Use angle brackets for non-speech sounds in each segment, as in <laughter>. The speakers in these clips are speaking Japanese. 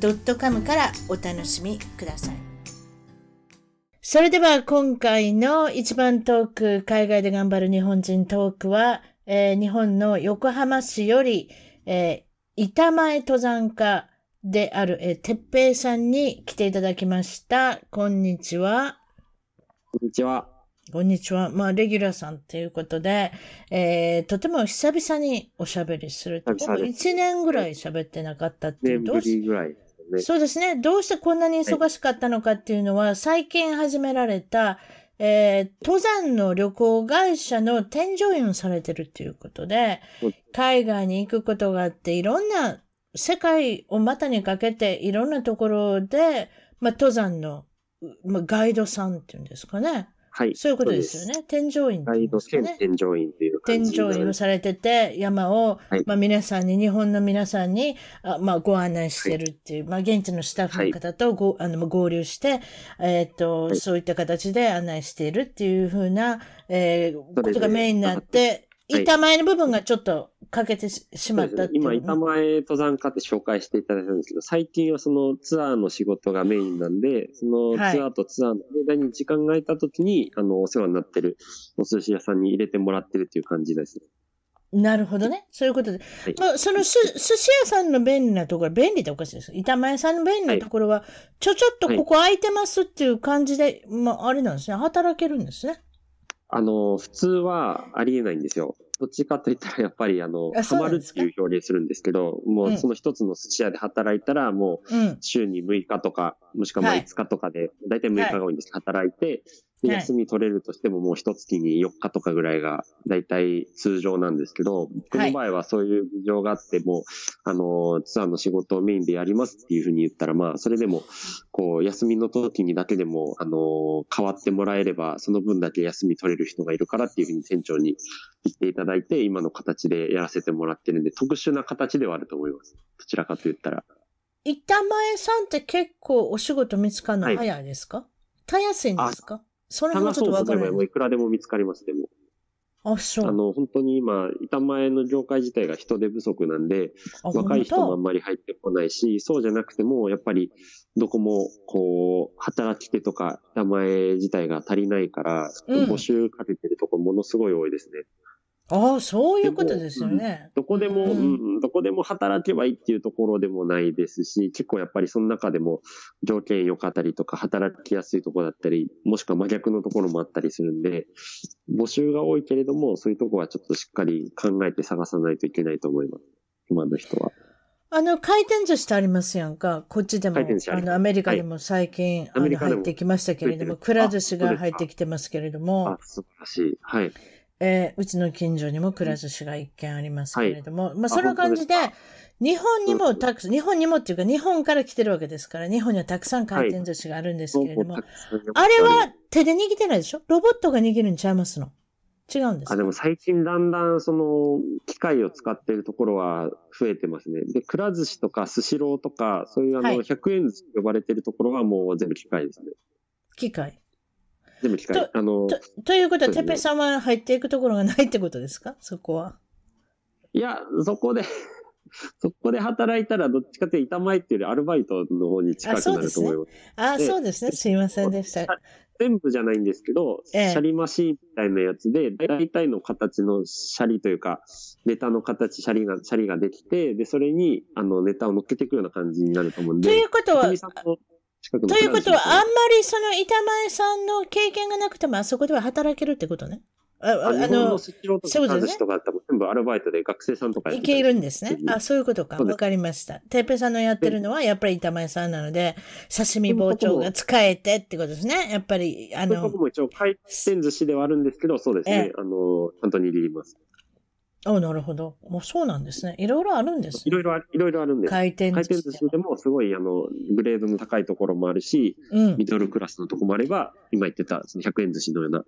.com からお楽しみくださいそれでは今回の一番トーク海外で頑張る日本人トークは、えー、日本の横浜市より、えー、板前登山家である、えー、てっぺいさんに来ていただきました。こんにちは。こんにちは。こんにちは。まあ、レギュラーさんということで、えー、とても久々におしゃべりすると。1年ぐらい喋ってなかったっていう。年ぶりぐらい。ね。そうですね。どうしてこんなに忙しかったのかっていうのは、はい、最近始められた、えー、登山の旅行会社の添乗員をされてるっていうことで、海外に行くことがあって、いろんな世界を股にかけて、いろんなところで、まあ、登山の、まあ、ガイドさんっていうんですかね。はい。そういうことですよね。添乗員、ね、ガイド兼添乗員っていう感じ添乗員をされてて、山を、はい、まあ皆さんに、日本の皆さんに、あまあご案内してるっていう、はい、まあ現地のスタッフの方とご、はい、あの合流して、えっ、ー、と、そういった形で案内しているっていうふうな、えー、ことがメインになって、板前の部分がちょっと欠けてしまったっていう、今、板前登山家って紹介していただいたんですけど、最近はそのツアーの仕事がメインなんで、そのツアーとツアーの間に時間が空いた時に、はい、あの、お世話になってるお寿司屋さんに入れてもらってるっていう感じです。なるほどね。そういうことで。はい、まあ、そのす寿司屋さんの便利なところ、便利っておかしいです。板前さんの便利なところは、はい、ちょちょっとここ空いてますっていう感じで、まあ、あれなんですね。働けるんですね。あの、普通はありえないんですよ。どっちかといったらやっぱりあの、ハマるっていう表現するんですけど、もうその一つの寿司屋で働いたら、もう週に6日とか、もしくはまあ5日とかで、だいたい6日が多いんです、働いて、で、休み取れるとしてももう一月に4日とかぐらいが大体通常なんですけど、この場合はそういう事情があっても、あの、ツアーの仕事をメインでやりますっていうふうに言ったら、まあ、それでも、こう、休みの時にだけでも、あの、変わってもらえれば、その分だけ休み取れる人がいるからっていうふうに店長に言っていただいて、今の形でやらせてもらってるんで、特殊な形ではあると思います。どちらかと言ったら。板前さんって結構お仕事見つかるの早いですか、はい、たやすいんですか？それもちょっとわからない。もういくらでも見つかります、でも。あ、そう。あの、本当に今、板前の業界自体が人手不足なんで、若い人もあんまり入ってこないし、そうじゃなくても、やっぱり、どこも、こう、働き手とか板前自体が足りないから、募集かけてるとこものすごい多いですね。ああ、そういうことですよね。どこでも、うん、どこでも働けばいいっていうところでもないですし、結構やっぱりその中でも条件良かったりとか、働きやすいところだったり、もしくは真逆のところもあったりするんで、募集が多いけれども、そういうところはちょっとしっかり考えて探さないといけないと思います。今の人は。あの、回転寿司ってありますやんか。こっちでも、あの、アメリカでも最近、はい、あの、入ってきましたけれども、くら寿司が入ってきてますけれども。あ、素晴らしい。はい。えー、うちの近所にもくら寿司が一軒ありますけれども、はい、まあそんな感じで、日本にもたくさん、日本にもっていうか日本から来てるわけですから、日本にはたくさん回転寿司があるんですけれども、はい、あれは手で握ってないでしょ？ロボットが握るんちゃいますの？違うんですあ、でも最近だんだんその機械を使っているところは増えてますね。で、くら寿司とかスシローとか、そういうあの、100円寿司呼ばれてるところはもう全部機械ですね。機械全部機械。あのと、ということは、てっぺさんは入っていくところがないってことですか？そこは。いや、そこで <laughs> そこで働いたら、どっちかというと板前っていうよりアルバイトの方に近くなると思います。あ、そうですね。あそうですね。すいませんでした。全部じゃないんですけど、ええ、シャリマシーンみたいなやつで、大体の形のシャリというか、ネタの形、シャリが、シャリができて、で、それに、あの、ネタを乗っけていくような感じになると思うんで。ということは、ということは、あんまりその板前さんの経験がなくても、あそこでは働けるってことね。ああの、そうですね。とか全部アルバイトで学生さんとかいけるんですね。あ、そういうことか。わかりました。てっぺさんのやってるのは、やっぱり板前さんなので、刺身包丁が使えてってことですね。やっぱり、あの。僕も一応回転寿司ではあるんですけど、そうですね。あの、本当に握ります。あなるほど。もうそうなんですね。いろいろあるんです、ね、いろいろあいろいろあるんです。回転寿司。回転寿司でもすごい、あの、グレードの高いところもあるし、うん、ミドルクラスのところもあれば、今言ってた、その100円寿司のような、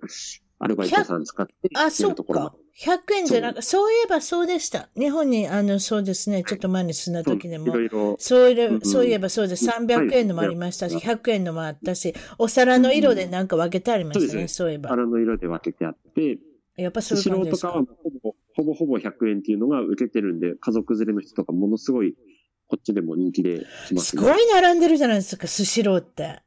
アルバイトさん使ってあ、そうか。100円じゃなく、そういえばそうでした。日本に、あの、そうですね、ちょっと前に住んだ時でも。いろいろ。そういえば、そういえばそうです。300円のもありましたし、100円のもあったし、お皿の色でなんか分けてありましたね、そういえば。皿の色で分けてあって、やっぱそういう感じですか？とかはほぼ、ほぼほぼ100円っていうのが受けてるんで、家族連れの人とかものすごい、こっちでも人気で来ます、ね、すごい並んでるじゃないですか、スシローって。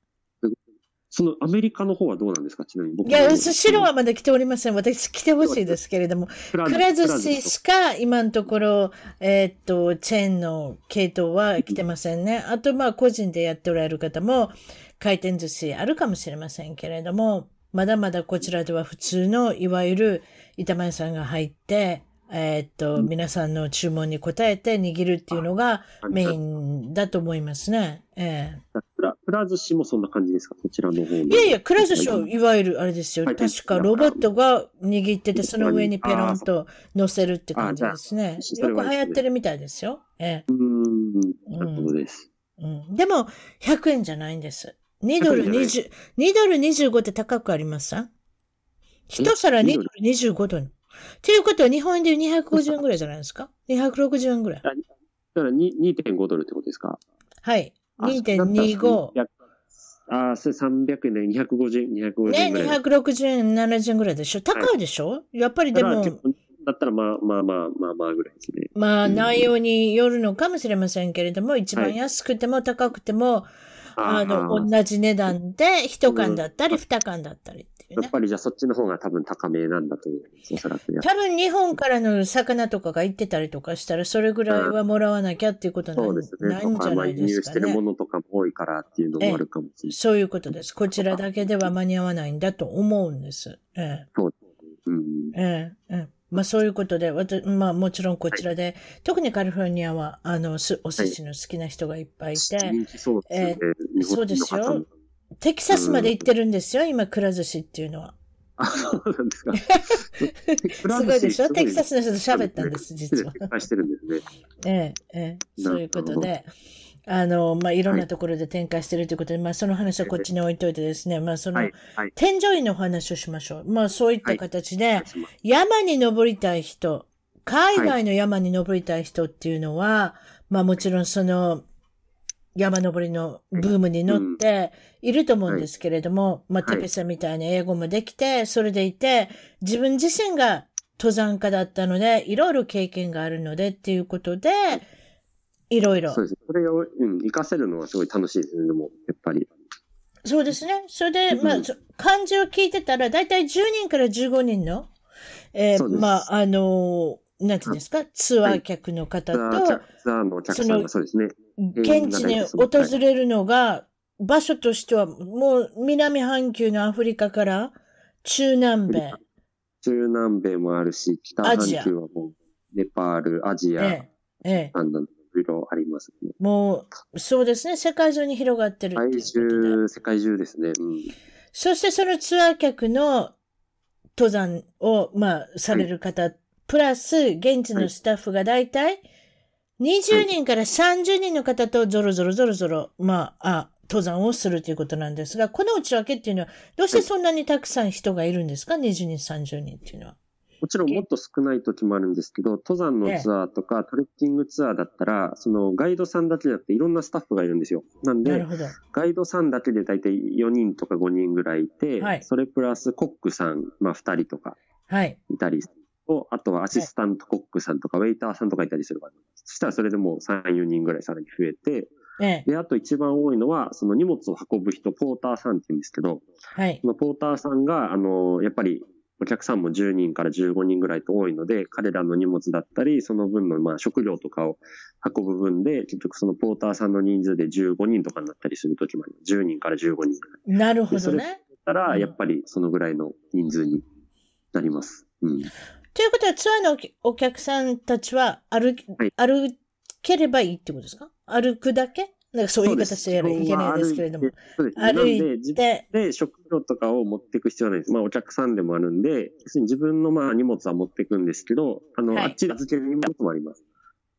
そのアメリカの方はどうなんですか？ちなみに僕いや、スシローはまだ来ておりません。私来てほしいですけれども。くら寿司しか今のところ、えー、っと、チェーンの系統は来てませんね。あと、まあ、個人でやっておられる方も、回転寿司あるかもしれませんけれども、まだまだこちらでは普通の、いわゆる板前さんが入って、えー、っと、皆さんの注文に応えて握るっていうのがメインだと思いますね。ええー。くら寿司もそんな感じですか？こちらの方いやいや、くら寿司はいわゆるあれですよ。はい、確かロボットが握ってて、その上にペロンと乗せるって感じですね。よく流行ってるみたいですよ。ええー。うん。なるほどです。うん。でも、100円じゃないんです。2ドル20、2ドル25って高くありますか一皿2ドル25ドル。ということは日本円で250円ぐらいじゃないですか ?260 円ぐらい。だから2.5ドルってことですか？はい。2.25。ああ、それ300円で250円、250円。ね、260円、70円ぐらいでしょ？高いでしょ、はい、やっぱりでも。だったらまあまあまあまあまあぐらいですね。まあ内容によるのかもしれませんけれども、一番安くても高くても、あの、同じ値段で一缶だったり二缶だったり。ね、やっぱりじゃあそっちの方が多分高めなんだと思う。おそらく。多分日本からの魚とかが行ってたりとかしたら、それぐらいはもらわなきゃっていうことなんそうですね。ないんじゃないですかね。輸入してるものとかも多いからっていうのもあるかもしれない。そういうことです。こちらだけでは間に合わないんだと思うんです。ええ。そう。うん。ええ、ええ。まあそういうことで、まあもちろんこちらで、はい、特にカリフォルニアは、あの、お寿司の好きな人がいっぱいいて、はい、そうですね。えー、そうですよ。テキサスまで行ってるんですよ、今、くら寿司っていうのは。あ、そうなんですか。<laughs> すごいでしょ？テキサスの人と喋ったんです、実は。してるんですね。ええ、ええ、そういうことで。あの、まあ、いろんなところで展開しているということで、はい、まあ、その話はこっちに置いといてですね、まあ、その、添乗員の話をしましょう。まあ、そういった形で、山に登りたい人、海外の山に登りたい人っていうのは、まあ、もちろんその、山登りのブームに乗っていると思うんですけれども、まあ、テペさんみたいに英語もできて、それでいて、自分自身が登山家だったので、いろいろ経験があるのでっていうことで、いろいろ。そうです。それを、うん、活かせるのはすごい楽しいですね、でも、やっぱり。そうですね。それで、まあ、漢字を聞いてたら、だいたい10人から15人の、えー、まあ、あのー、なんていうんですか、ツアー客の方と、はい、ツアーのお客さんがそうですね。現地に訪れるのが、場所としては、もう南半球のアフリカから中南米。中南米もあるし、北半球はもう、ネパール、アジア、ええ、ええ、いろありますね。もう、そうですね。世界中に広がってる世界中、世界中ですね。うん。そしてそのツアー客の登山を、まあ、される方、はい、プラス、現地のスタッフがだいたい20人から30人の方とゾロゾロゾロゾロ、まあ、あ、登山をするということなんですが、この内訳っていうのは、どうしてそんなにたくさん人がいるんですか ?20 人、30人っていうのは。もちろんもっと少ない時もあるんですけど、登山のツアーとかトレッキングツアーだったら、そのガイドさんだけじゃなくていろんなスタッフがいるんですよ。なんで、ガイドさんだけで大体4人とか5人ぐらいいて、はい、それプラスコックさん、まあ2人とかいたり、はい、あとはアシスタントコックさんとか、ウェイターさんとかいたりするから、そしたらそれでもう3、4人ぐらいさらに増えて、ええ、で、あと一番多いのは、その荷物を運ぶ人、ポーターさんって言うんですけど、はい。そのポーターさんが、あの、やっぱりお客さんも10人から15人ぐらいと多いので、彼らの荷物だったり、その分のまあ食料とかを運ぶ分で、結局そのポーターさんの人数で15人とかになったりするときもあります。10人から15人ぐらい。なるほどね。たら、やっぱりそのぐらいの人数になります。うん。ということは、ツアーのお客さんたちは歩き、はい、歩ければいいってことですか？歩くだけ？なんかそういう言い方してやるいけないですけれども。歩いて。で、食料とかを持っていく必要はないです。まあ、お客さんでもあるんで、要するに自分のまあ荷物は持っていくんですけど、あの、はい、あっちで預ける荷物もあります。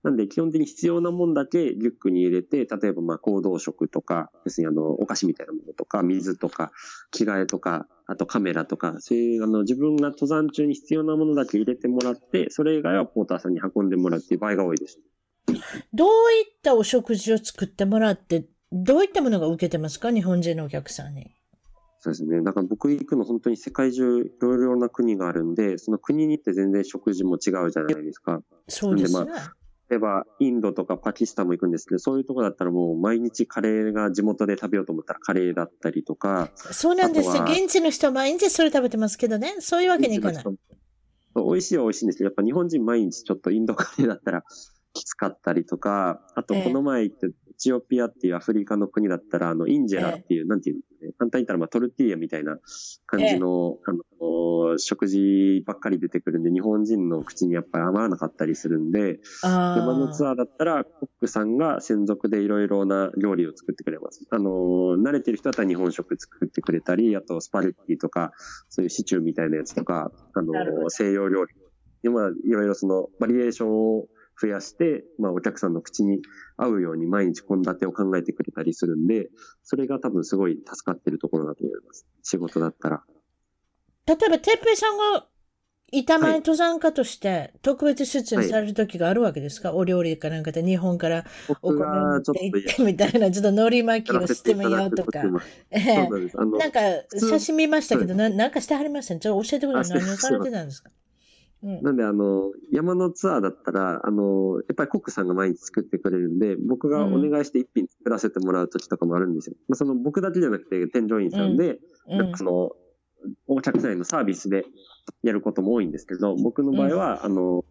なんで、基本的に必要なもんだけリュックに入れて、例えばまあ行動食とか、要するにあの、お菓子みたいなものとか、水とか、着替えとか、あとカメラとか、そういうあの、自分が登山中に必要なものだけ入れてもらって、それ以外はポーターさんに運んでもらうっていう場合が多いです。どういったお食事を作ってもらって、どういったものが受けてますか？日本人のお客さんに。そうですね。だから僕行くの本当に世界中いろいろな国があるんで、その国に行って全然食事も違うじゃないですか。そうですね。例えば、インドとかパキスタンも行くんですけど、そういうとこだったらもう毎日カレーが地元で食べようと思ったらカレーだったりとか。そうなんですよ。現地の人は毎日それ食べてますけどね。そういうわけにいかない。美味しいは美味しいんですけど、やっぱ日本人毎日ちょっとインドカレーだったらきつかったりとか、あとこの前行ってエチオピアっていうアフリカの国だったら、あの、インジェラっていう、なんていうの、ね、簡単に言ったら、まあ、トルティーヤみたいな感じの、あの、食事ばっかり出てくるんで、日本人の口にやっぱり合わなかったりするんで、山のツアーだったら、コックさんが専属でいろいろな料理を作ってくれます。あの、慣れてる人だったら日本食作ってくれたり、あとスパゲッティとか、そういうシチューみたいなやつとか、あの、西洋料理。で、まあ、いろいろその、バリエーションを増やして、まあお客さんの口に合うように毎日献立を考えてくれたりするんで、それが多分すごい助かってるところだと思います。仕事だったら。例えば、てっぺいさんが板前登山家として特別出演される時があるわけですか、はい、お料理かなんかで日本からお米持って行ってみたいな、ちょっと海苔巻きをしてみようとか。ええ <laughs> なんか、写真見ましたけど、ななんかしてはりましたね。ちょっと教えてください。何をされてたんですか？なんで、あの、山のツアーだったら、あの、やっぱりコックさんが毎日作ってくれるんで、僕がお願いして一品作らせてもらう時とかもあるんですよ。まあ、その僕だけじゃなくて、添乗員さんで、うん、なん。かその、お客さんへのサービスでやることも多いんですけど、僕の場合は、あの、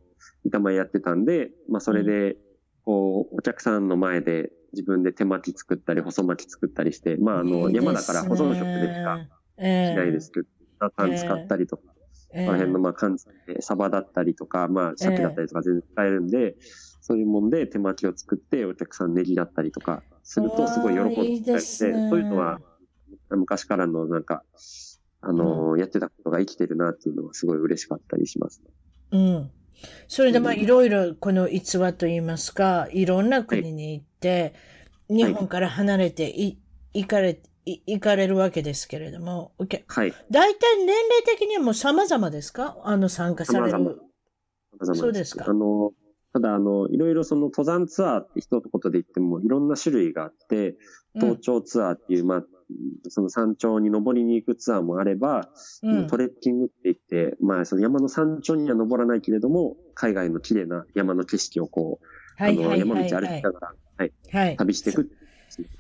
板前やってたんで、まあ、それで、こう、お客さんの前で自分で手巻き作ったり、細巻き作ったりして、まあ、あの、山だから保存食でしかしないですけど、タン使ったりとか、この辺のまあ関西でサバだったりとか、まあ、鮭だったりとか全然使えるんで、えー、そういうもんで手巻きを作ってお客さんネギだったりとかするとすごい喜んでたりして、そういうのは昔からのなんか、あのー、やってたことが生きてるなっていうのはすごい嬉しかったりします、うん。それでまあいろいろこの逸話といいますか、いろんな国に行って、はい、日本から離れてい、行かれて、行かれるわけですけれども、はい。大体年齢的にはもう様々ですか？あの参加される。様々。そうですか。あの、ただあの、いろいろその登山ツアーって一言で言ってもいろんな種類があって、登頂ツアーっていう、うん、まあ、その山頂に登りに行くツアーもあれば、うん、トレッキングって言って、まあその山の山頂には登らないけれども、海外の綺麗な山の景色をこう、あの、山道歩きながら、はい、はい、旅していく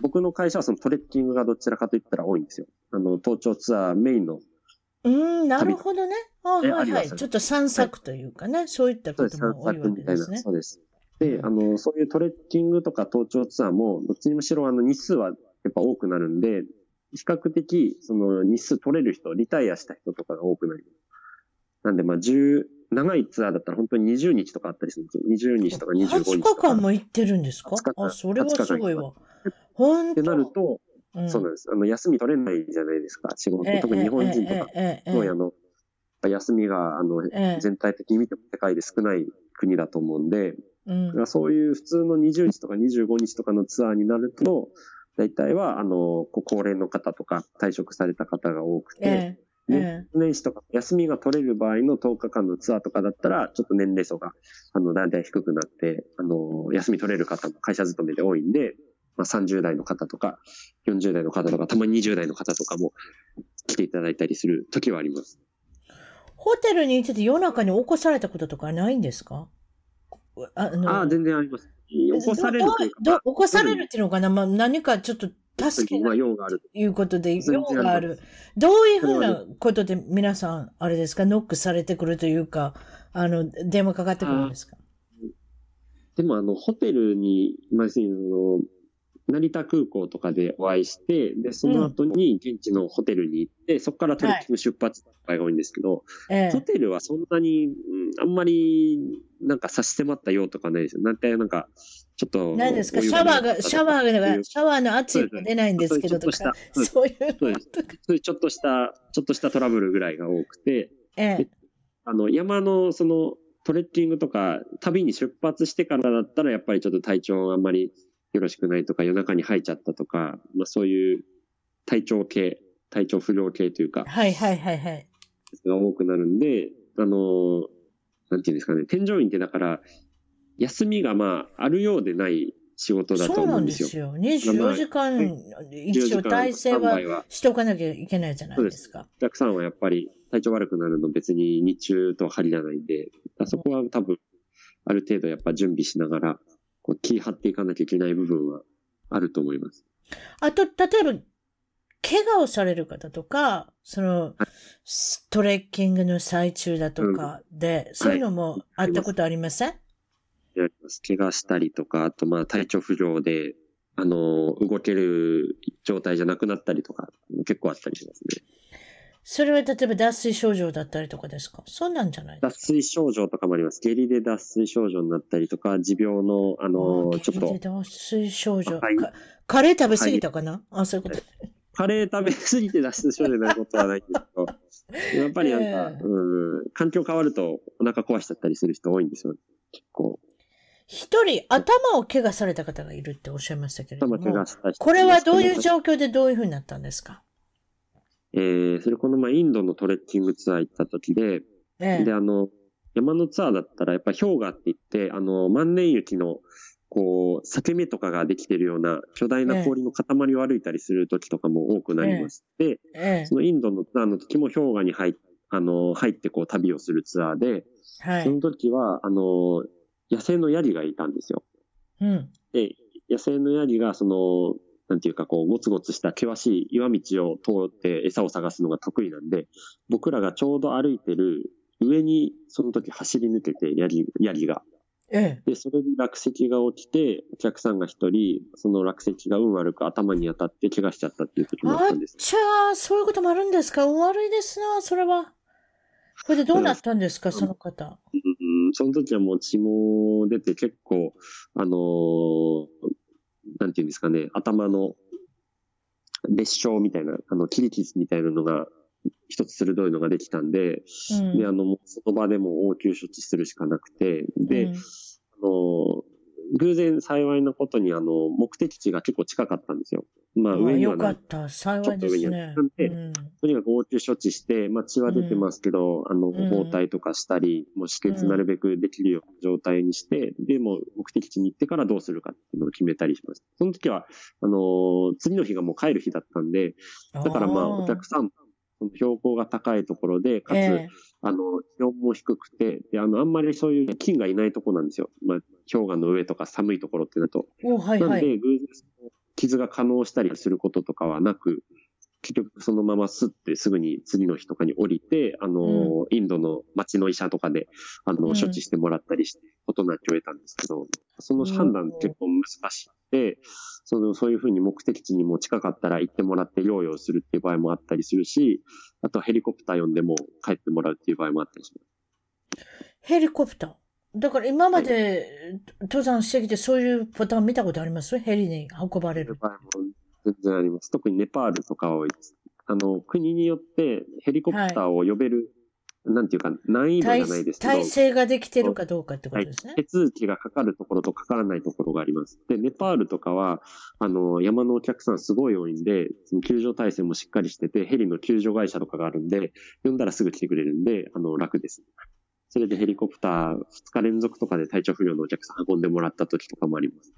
僕の会社はそのトレッキングがどちらかといったら多いんですよ。あの、登頂ツアーメインの。うん、なるほどね。はいはい。ちょっと散策というかね、はい、そういったことも多いわけですね。そうです。で、あの、そういうトレッキングとか登頂ツアーも、どっちにしろあの日数はやっぱ多くなるんで、比較的、その日数取れる人、リタイアした人とかが多くなります。なんで、まあ、10、長いツアーだったら本当に20日とかあったりするんですよ。20日とか25日とか。20日間も行ってるんですか？あ、それはすごいわ。本当ってなると、うん、そうなんです。あの、休み取れないじゃないですか、仕事。特に日本人とかの、あの、休みが、あの、全体的に見ても世界で少ない国だと思うんで、うん、そういう普通の20日とか25日とかのツアーになると、大体は、あの、高齢の方とか退職された方が多くて、ね、年始とか休みが取れる場合の10日間のツアーとかだったら、ちょっと年齢層が、あの、だいたい低くなって、あの、休み取れる方も会社勤めで多いんで、まあ、30代の方とか、40代の方とか、たまに20代の方とかも来ていただいたりする時はあります。ホテルに行ってて夜中に起こされたこととかないんですか？ああ全然あります。起こされるというか。起こされるっていうのかな、まあ、何かちょっと助けまあ、用がある。いうことで、用がある。どういうふうなことで皆さん、あれですか、ノックされてくるというか、あの、電話かかってくるんですか？でも、あの、ホテルに、まあ、の、成田空港とかでお会いして、で、その後に現地のホテルに行って、うん、そこからトレッキング出発の場合が多いんですけど、はい、ホテルはそんなに、うん、あんまり、なんか差し迫ったようとかないですよ。なんて、なんか、ちょっと。何ですか？シャワーが、シャワーが、シャワーの圧が出ないんですけどとか、そういう。そういうちょっとした、ちょっとしたトラブルぐらいが多くて、ええ、あの、山の、その、トレッキングとか、旅に出発してからだったら、やっぱりちょっと体調あんまりよろしくないとか、夜中に吐いちゃったとか、まあそういう体調系、体調不良系というか、はいはいはいはい。が多くなるんで、あの、なんていうんですかね、添乗員ってだから、休みがまあ、あるようでない仕事だと思うんですよ。そうなんですよ。24時間、一応体制はしておかなきゃいけないじゃないですか。お客さんはやっぱり体調悪くなるの別に日中と針じゃないんで、そこは多分、ある程度やっぱ準備しながら、こう気張っていかなきゃいけない部分はあると思います。あと、例えば、怪我をされる方とか、その、トレッキングの最中だとかで、うん、そういうのもあったことありません、はい、あります。怪我したりとか、あとまあ体調不良で、あの、動ける状態じゃなくなったりとか、結構あったりしますね。それは例えば脱水症状だったりとかですか？そうなんじゃない脱水症状とかもあります。下痢で脱水症状になったりとか、持病の、あのー、ちょっと。下痢で脱水症状。カレー食べ過ぎたかな、はい、あ、そういうこと。カレー食べ過ぎて脱水症状になることはないんですけど、<laughs> やっぱりなんか、えー、うん、環境変わるとお腹壊しちゃったりする人多いんですよ。結構。一人頭を怪我された方がいるっておっしゃいましたけれども、これはどういう状況でどういうふうになったんですか？えー、それこの前インドのトレッキングツアー行った時で、ええ、で、あの、山のツアーだったらやっぱ氷河って言って、あの、万年雪の、こう、裂け目とかができてるような巨大な氷の塊を歩いたりする時とかも多くなりまして、え、そのインドのツアーの時も氷河に入あの、入ってこう旅をするツアーで、はい、その時は、あの、野生のヤリがいたんですよ。うん。で、野生のヤリが、その、なんていうかこう、ゴツゴツした険しい岩道を通って餌を探すのが得意なんで、僕らがちょうど歩いてる上にその時走り抜けて、ヤギ、ヤギが。ええ。で、それで落石が起きて、お客さんが一人、その落石が運悪く頭に当たって怪我しちゃったっていう時もあったんです。あちゃー、そういうこともあるんですか？運悪いですな、それは。これでどうなったんですか、その方？うん、その時はもう血も出て結構、あのー、なんていうんですかね、頭の裂傷みたいな、あの、切り傷みたいなのが、一つ鋭いのができたんで、うん、で、あの、その場でも応急処置するしかなくて、で、うん、あの、偶然幸いなことに、あの、目的地が結構近かったんですよ。まあ、上にはない。よかった。幸いですね。ん、とにかく応急処置して、まあ、血は出てますけど、うん、あの、包帯とかしたり、もう止血なるべくできるような状態にして、で、も目的地に行ってからどうするかっていうのを決めたりします。その時は、あの次の日がもう帰る日だったんで、だからまあ、お客さん、標高が高いところで、かつ、えー、あの、気温も低くて、で、あの、あんまりそういう菌がいないところなんですよ。まあ、氷河の上とか寒いところってなると。はいはい、なんで、偶然傷が可能したりすることとかはなく、結局そのまますってすぐに次の日とかに降りて、あの、うん、インドの町の医者とかで、あの、処置してもらったりして、事なきを得たんですけど、その判断結構難しくて、その、そういうふうに目的地にも近かったら行ってもらって療養するっていう場合もあったりするし、あとヘリコプター呼んでも帰ってもらうっていう場合もあったりします。ヘリコプターだから今まで登山してきてそういうパターン見たことあります？ヘリに運ばれる。全然あります。特にネパールとかは、あの、国によってヘリコプターを呼べる、はい、なんていうか、難易度じゃないですけど。体制ができてるかどうかってことですね。はい、手続きがかかるところとかからないところがあります。で、ネパールとかは、あの、山のお客さんすごい多いんで、その救助体制もしっかりしてて、ヘリの救助会社とかがあるんで、呼んだらすぐ来てくれるんで、あの、楽です。それでヘリコプター2日連続とかで体調不良のお客さん運んでもらった時とかもあります。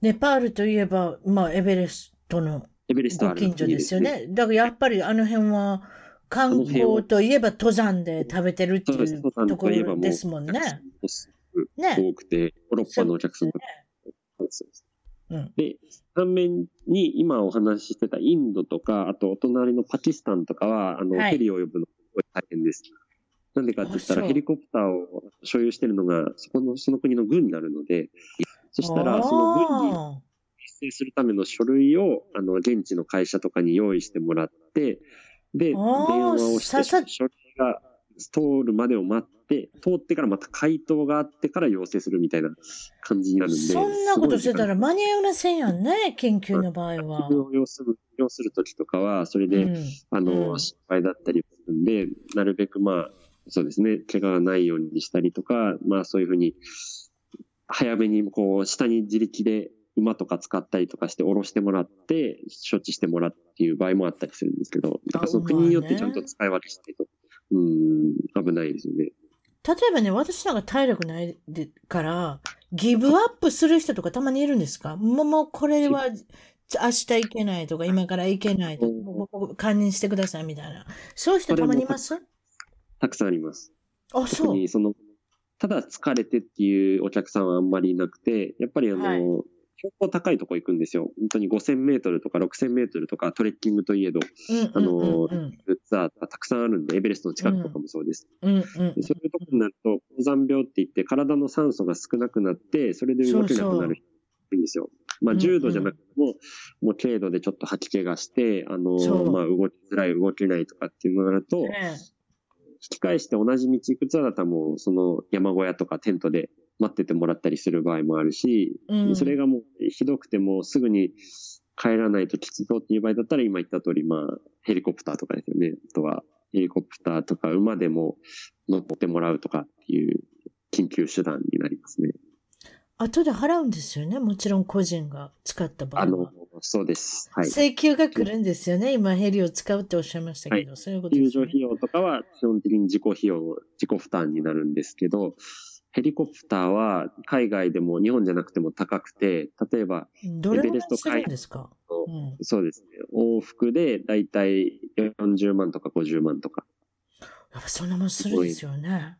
ネパールといえば、まあ、エベレストのご近所ですよね。だからやっぱりあの辺は観光といえば登山で食べてるっていうところですもんね。ね。多くて、ヨーロッパのお客さんが。うん、で、反面に今お話ししてたインドとか、あとお隣のパキスタンとかは、あの、はい、ヘリを呼ぶの大変です。なんでかって言ったら、ヘリコプターを所有してるのが、そこの、その国の軍になるので、そしたら、その軍に請するための書類を、あの、現地の会社とかに用意してもらって、で、電話をして、書類が通るまでを待って、通ってからまた回答があってから要請するみたいな感じになるんで。そんなことしてたら間に合いませんやんね、研究の場合は。要する、要するときとかは、それで、うん、あの、うん、失敗だったりするんで、なるべくまあ、そうですね、怪我がないようにしたりとか、まあそういうふうに、早めにこう、下に自力で馬とか使ったりとかして下ろしてもらって、処置してもらうっていう場合もあったりするんですけど、だからその国によってちゃんと使い分けしてと、うん、危ないですよね。例えばね、私なんか体力ないでから、ギブアップする人とかたまにいるんですか？もう、もうこれは明日行けないとか、今から行けないとか、もう堪忍してくださいみたいな。そういう人たまにいます？たくさんあります。あ、そう。その、ただ疲れてっていうお客さんはあんまりいなくて、やっぱりあの、はい、標高高いとこ行くんですよ。本当に5000メートルとか6000メートルとかトレッキングといえど、あの、ツアーがたくさんあるんで、エベレストの近くとかもそうです。そういうとこになると、高山病って言って体の酸素が少なくなって、それで動けなくなる人いいんですよ。まあ、重度じゃなくても、もう軽度でちょっと吐き気がして、あの、まあ、動きづらい、動けないとかっていうのがあると、引き返して同じ道行くツアーだったらもう、その山小屋とかテントで待っててもらったりする場合もあるし、うん、それがもうひどくてもすぐに帰らないときつそうっていう場合だったら今言った通り、まあ、ヘリコプターとかですよね。あとは、ヘリコプターとか馬でも乗ってもらうとかっていう緊急手段になりますね。後で払うんですよね。もちろん個人が使った場合は。あの、そうです。はい。請求が来るんですよね。今ヘリを使うっておっしゃいましたけど、はい、そういうことですね。救助費用とかは基本的に自己費用、自己負担になるんですけど、ヘリコプターは海外でも日本じゃなくても高くて、例えば、エベレスト海ですか、うん、そうですね。往復でだいたい40万とか50万とか。やっぱそんなもんするんですよね。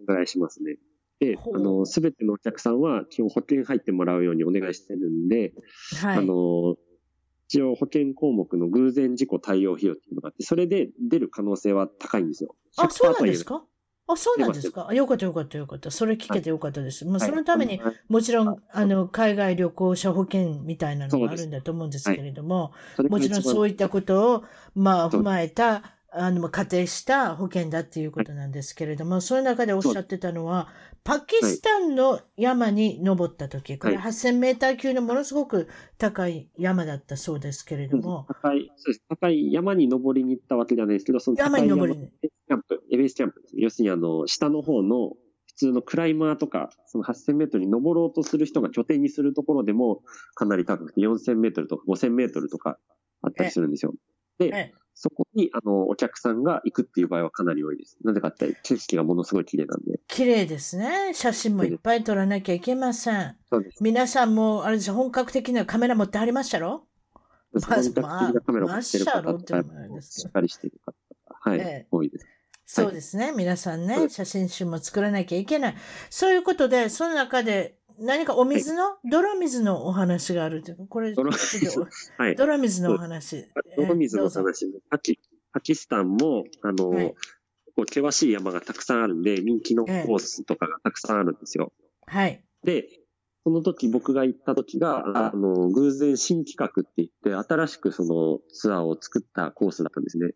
お願いしますね。で、あの、すべてのお客さんは基本保険入ってもらうようにお願いしてるんで、はい、あの、一応保険項目の偶然事故対応費用っていうのがあって、それで出る可能性は高いんですよ。あ、そうなんですか？あ、そうなんですか？よかったよかったよかった。それ聞けてよかったです。まあ、そのために、もちろん、あの、海外旅行者保険みたいなのがあるんだと思うんですけれども、もちろんそういったことを、まあ、踏まえた、あの、仮定した保険だっていうことなんですけれども、その中でおっしゃってたのは、パキスタンの山に登った時、これ8000メーター級のものすごく高い山だったそうですけれども。高い、そうです。高い山に登りに行ったわけじゃないですけど、その山に登りに。キャンプ、エベレスキャンプ要するにあの、下の方の普通のクライマーとか、その8000メートルに登ろうとする人が拠点にするところでも、かなり高くて4000メートルとか5000メートルとかあったりするんですよ。で、そこに、あの、お客さんが行くっていう場合はかなり多いです。なぜかって景色がものすごい綺麗なんで。綺麗ですね。写真もいっぱい撮らなきゃいけません。そうです。皆さんも、あれです、本格的なカメラ持ってはりましたろ？ま本格的なカメラ持ってる方とか、しっかりしてる方はい、ええ、多いです。そうですね。皆さんね、写真集も作らなきゃいけない。そういうことで、その中で何かお水の、はい、泥水のお話があるという。これ、泥水、のお話。泥水の話パキ、パキスタンも、あの、はい、こう険しい山がたくさんあるんで、人気のコースとかがたくさんあるんですよ。はい。で、その時僕が行った時が、あの、偶然新企画って言って、新しくそのツアーを作ったコースだったんですね。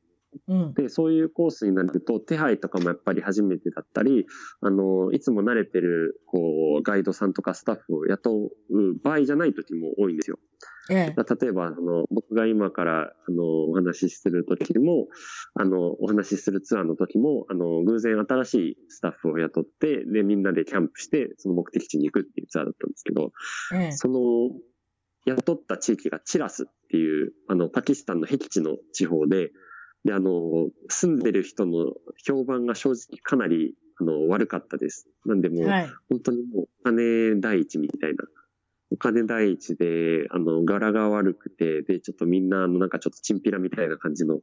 うん、で、そういうコースになると、手配とかもやっぱり初めてだったり、あの、いつも慣れてる、こう、ガイドさんとかスタッフを雇う場合じゃない時も多いんですよ。ええ、例えば、あの、僕が今から、あの、お話しする時も、あの、お話しするツアーの時も、あの、偶然新しいスタッフを雇って、で、みんなでキャンプして、その目的地に行くっていうツアーだったんですけど、ええ、その、雇った地域がチラスっていう、あの、パキスタンの僻地の地方で、で、あの、住んでる人の評判が正直かなり、あの、悪かったです。なんでもう、はい、本当にもう、お金第一みたいな。お金第一で、あの、柄が悪くて、で、ちょっとみんな、あの、なんかちょっとチンピラみたいな感じの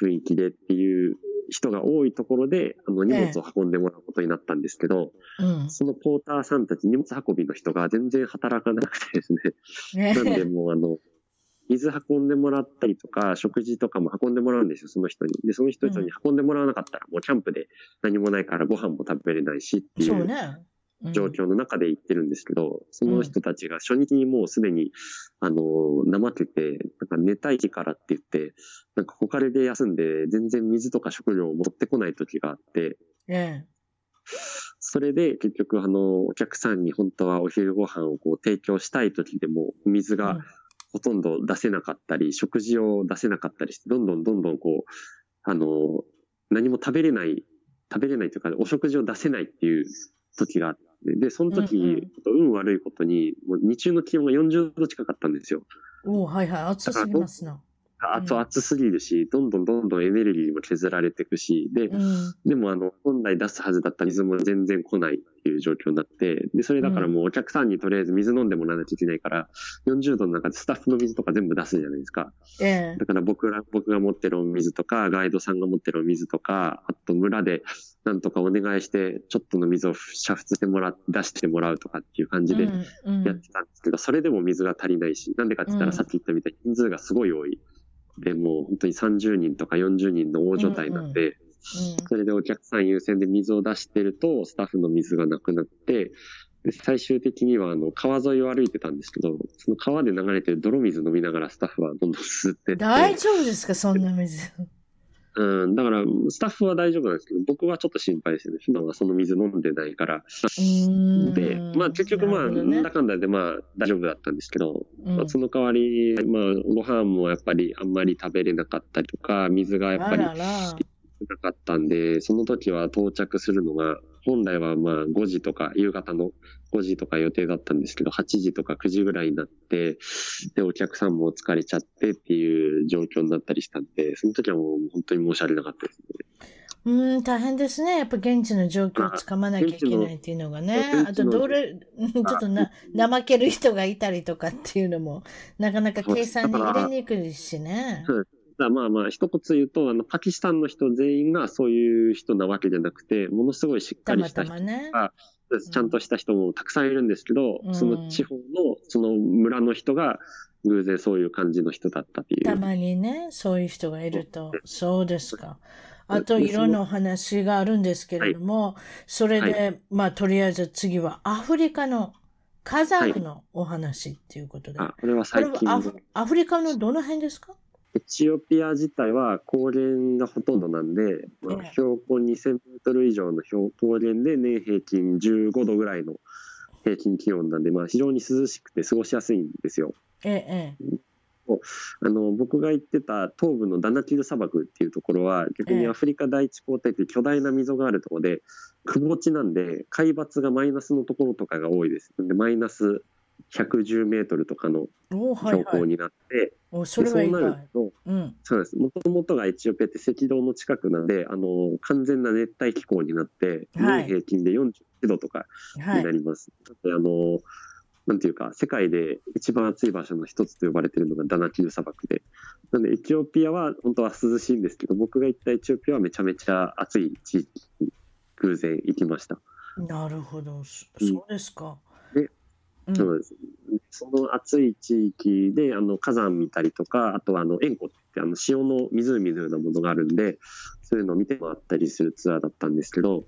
雰囲気でっていう人が多いところで、あの、荷物を運んでもらうことになったんですけど、ええうん、そのポーターさんたち荷物運びの人が全然働かなくてですね。なんでもう、あの、水運んでもらったりとか、食事とかも運んでもらうんですよ、その人に。で、その人に運んでもらわなかったら、もうキャンプで何もないからご飯も食べれないしっていう。状況の中で行ってるんですけど、その人たちが初日にもうすでに、あの、怠けて、なんか寝たいからって言って、なんか他で休んで、全然水とか食料を持ってこない時があって、ええ、それで結局あの、お客さんに本当はお昼ご飯をこう提供したい時でも、水がほとんど出せなかったり、食事を出せなかったりして、どんどんどんどんこう、あの、何も食べれない、食べれないというか、お食事を出せないっていう時があって、で、その時、うんうん、運悪いことに、もう日中の気温が40度近かったんですよ。おはいはい、暑すぎますな。あと暑すぎるし、どんどんどんどんエネルギーも削られていくし、で、うん、でもあの、本来出すはずだった水も全然来ないっていう状況になって、で、それだからもうお客さんにとりあえず水飲んでもらわなきゃいけないから、40度の中でスタッフの水とか全部出すじゃないですか。ええ、だから僕ら、僕が持ってるお水とか、ガイドさんが持ってるお水とか、あと村でなんとかお願いして、ちょっとの水を煮沸してもら、出してもらうとかっていう感じでやってたんですけど、それでも水が足りないし、なんでかって言ったらさっき言ったみたいに人数がすごい多い。で、もう本当に30人とか40人の大所帯なんで、うんうんそれでお客さん優先で水を出してると、スタッフの水がなくなって、で最終的にはあの川沿いを歩いてたんですけど、その川で流れてる泥水飲みながらスタッフはどんどん吸ってって。大丈夫ですか、そんな水。うん、だから、スタッフは大丈夫なんですけど、僕はちょっと心配ですよね。今はその水飲んでないから。で、まあ結局まあ、な、ね,、んだかんだでまあ大丈夫だったんですけど、うん、まあ、その代わり、まあご飯もやっぱりあんまり食べれなかったりとか、水がやっぱりなかったんで、その時は到着するのが、本来はまあ5時とか夕方の5時とか予定だったんですけど、8時とか9時ぐらいになって、で、お客さんも疲れちゃってっていう状況になったりしたんで、その時はもう本当に申し訳なかったですね。うん、大変ですね。やっぱ現地の状況をつかまなきゃいけないっていうのがね。あと、どれ、<laughs> ちょっとな、怠ける人がいたりとかっていうのも、なかなか計算に入れにくいしね。まあまあ、一言言うと、あの、パキスタンの人全員がそういう人なわけじゃなくて、ものすごいしっかりした人が、たまたまね、ちゃんとした人もたくさんいるんですけど、うん、その地方の、その村の人が、偶然そういう感じの人だったっていう。たまにね、そういう人がいると。そうですか。あと、いろんなお話があるんですけれども、はい、それで、はい、まあ、とりあえず次はアフリカの火山のお話っていうことで。はい、あ、これは最近アフ。アフリカのどの辺ですか？エチオピア自体は高原がほとんどなんで、まあ、標高2000メートル以上の標高原で年平均15度ぐらいの平均気温なんで、まあ、非常に涼しくて過ごしやすいんですよ。ええ、あの僕が行ってた東部のダナキル砂漠っていうところは逆にアフリカ第一高地って巨大な溝があるところでくぼ地なんで海抜がマイナスのところとかが多いです。でマイナス110メートルとかの標高になって、はいはい、そうなると、うん、そうです。もともとがエチオピアって赤道の近くなんで、あの、完全な熱帯気候になって、はい、年平均で41度とかになります。はい、あの、なんていうか、世界で一番暑い場所の一つと呼ばれているのがダナキル砂漠で。なんで、エチオピアは本当は涼しいんですけど、僕が行ったエチオピアはめちゃめちゃ暑い地域に偶然行きました。なるほど。そうですか。そうです。その暑い地域で、あの、火山見たりとか、あとはあの、塩湖ってあの、塩の湖のようなものがあるんで、そういうのを見て回ったりするツアーだったんですけど、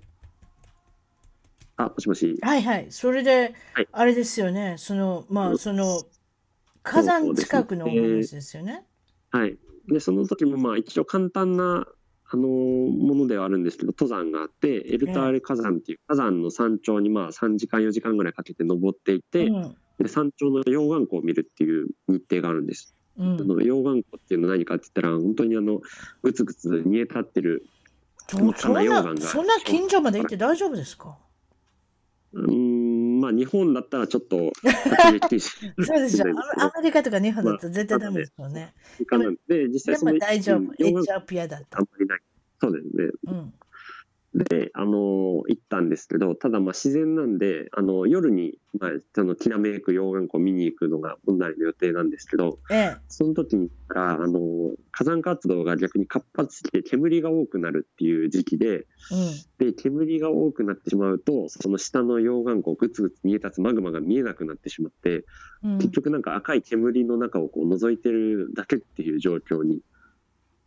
あ、もしもし。はいはい。それで、はい、あれですよね。その、まあ、その、火山近くのお話ですよね。はい。で、その時もまあ一応簡単なあのものではあるんですけど登山があってエルターレ火山っていう火山の山頂にまあ3時間4時間ぐらいかけて登っていて、うん、で山頂の溶岩湖を見るっていう日程があるんです。うん、の溶岩湖っていうのは何かって言ったら本当にあのぐつぐつ煮え立ってるそんなそんな近所まで行って大丈夫ですか？うんまあ日本だったらちょっと <laughs> そうですよ <laughs> アメリカとか日本だと絶対ダメですよね。まあ、で実際そのでも大丈夫、エチオピアだと。あんまりない。そうですね。うんで、あの、行ったんですけど、ただまあ自然なんで、あの、夜に、まあ、その、きらめく溶岩湖を見に行くのが本来の予定なんですけど、ええ、その時にあの、火山活動が逆に活発して煙が多くなるっていう時期で、うん、で、煙が多くなってしまうと、その下の溶岩湖、ぐつぐつ見え立つマグマが見えなくなってしまって、うん、結局なんか赤い煙の中をこう覗いてるだけっていう状況に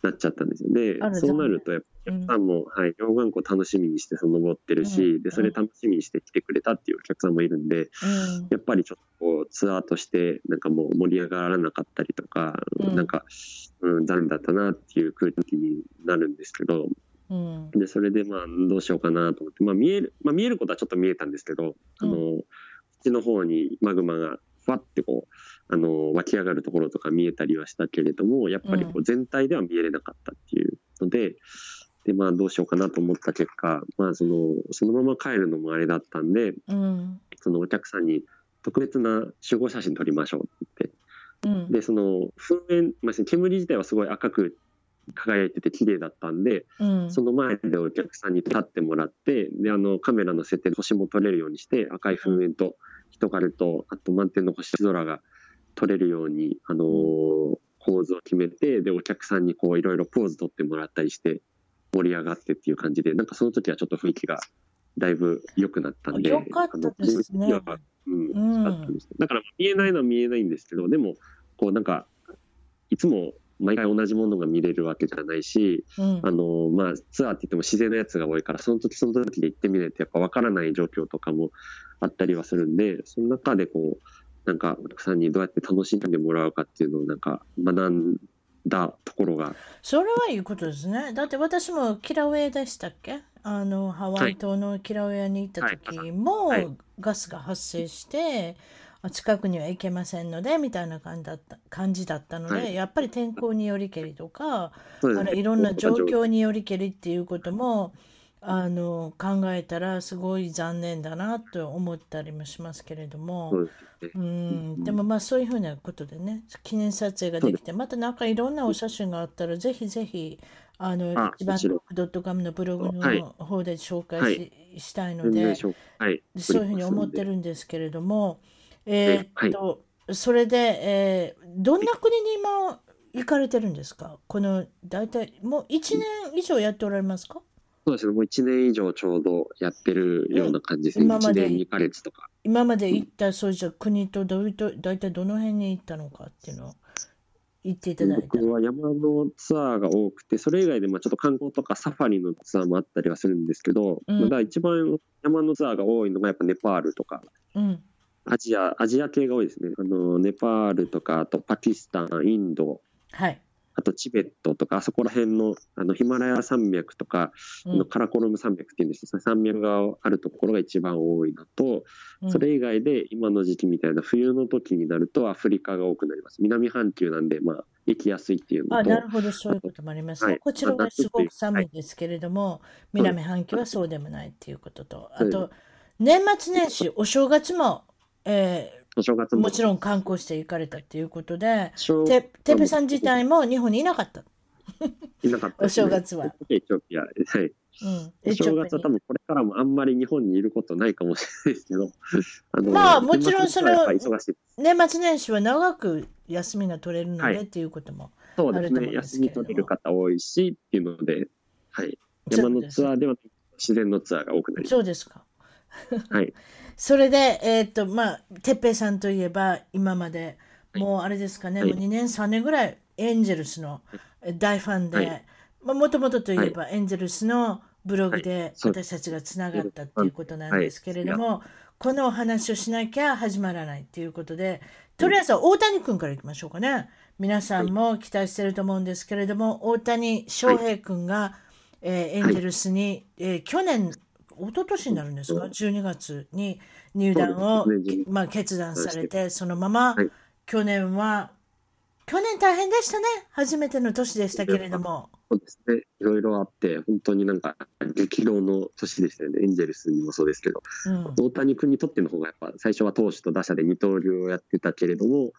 なっちゃったんですよ。で、そうなると、やっぱお客さんも、はい、溶岩湖楽しみにしてその登ってるし、うん、で、それ楽しみにして来てくれたっていうお客さんもいるんで、うん、やっぱりちょっとこう、ツアーとして、なんかもう盛り上がらなかったりとか、うん、なんか、うん、残念だったなっていう空気になるんですけど、で、それでまあ、どうしようかなと思って、まあ見える、まあ見えることはちょっと見えたんですけど、あの、口の方にマグマがふわってこう、あの、湧き上がるところとか見えたりはしたけれども、やっぱりこう全体では見えれなかったっていうので、で、まあどうしようかなと思った結果、まあその、そのまま帰るのもあれだったんで、うん、そのお客さんに特別な集合写真撮りましょうって言って、うん、で、その噴煙、まあ、煙自体はすごい赤く輝いてて綺麗だったんで、うん、その前でお客さんに立ってもらってであのカメラの設定で星も撮れるようにして赤い噴煙と人影とあと満天の星空が撮れるように、あのー、構図を決めてでお客さんにこういろいろポーズ撮ってもらったりして盛り上がってっていう感じでなんかその時はちょっと雰囲気がだいぶ良くなったんで。よかったですね。うん、うん、だから見えないのは見えないんですけどでもこうなんかいつも毎回同じものが見れるわけじゃないし、うん、あのまあ、ツアーって言っても自然なやつが多いからその時その時で行ってみないとやっぱ分からない状況とかもあったりはするんでその中でこうなんかお客さんにどうやって楽しんでもらうかっていうのをなんか学んだところが。それはいいことですね。だって私もキラウェイでしたっけ？あのハワイ島のキラウェイに行った時もガスが発生して、近くには行けませんのでみたいな感じだった感じだったので、はい、やっぱり天候によりけりとか、あのいろんな状況。によりけりっていうこともあの考えたらすごい残念だなと思ったりもしますけれども、うん、でもまあそういうふうなことでね記念撮影ができてまたなんかいろんなお写真があったらぜひぜひあの一番ドットカムのブログの方で紹介しはい、したいので、はい、そういうふうに思ってるんですけれども。えー、っと、はい、それで、えー、どんな国に今行かれてるんですか？この大体もう1年以上やっておられますか？そうですね、もう1年以上ちょうどやってるような感じですね、今まで。1年2ヶ月とか。今まで行ったそうじゃ国とどういうと大体どの辺に行ったのかっていうのを言っていただいて。僕は山のツアーが多くて、それ以外でまあちょっと観光とかサファリのツアーもあったりはするんですけど、うん、まだ一番山のツアーが多いのがやっぱネパールとか。うんアジア、アジア系が多いですね。あの、ネパールとか、あとパキスタン、インド、はい。あとチベットとか、あそこら辺の、あの、ヒマラヤ山脈とか、うん、のカラコルム山脈っていうんですよ。山脈があるところが一番多いのと、うん、それ以外で今の時期みたいな冬の時になるとアフリカが多くなります。南半球なんで、まあ、行きやすいっていうのと。あ、なるほど、そういうこともありますね。はい、こちらはすごく寒いですけれども、はい、南半球はそうでもないっていうことと、あと、年末年始、お正月もえー、お正月ももちろん観光して行かれたということで、ててぺさん自体も日本にいなかった。いなかった、ね、お正月は。エチオピア、はい。うん、お正月は多分これからもあんまり日本にいることないかもしれないですけど、<laughs> あのまあもちろんその年末年始は長く休みが取れるので、っていうこともそうですね、休み取れる方多いしっていうので、はい、山のツアーでは自然のツアーが多くなります。そうですか。はい。それで、えー、っと、まあ、てっぺいさんといえば、今まで、もうあれですかね、はい、もう2年、3年ぐらい、エンジェルスの大ファンで、はい、まあ、もともとといえば、エンジェルスのブログで私たちがつながったっていうことなんですけれども、このお話をしなきゃ始まらないっていうことで、とりあえず大谷君からいきましょうかね。皆さんも期待してると思うんですけれども、大谷翔平君が、えー、エンジェルスに、えー、去年一昨年になるんですか、12月に入団を、まあ、決断されて、そのまま、去年は、去年大変でしたね、初めての年でしたけれども。そうですね、いろいろあって、本当になんか激動の年でしたよね、エンジェルスにもそうですけど、うん、大谷君にとっての方が、やっぱ最初は投手と打者で二刀流をやってたけれども、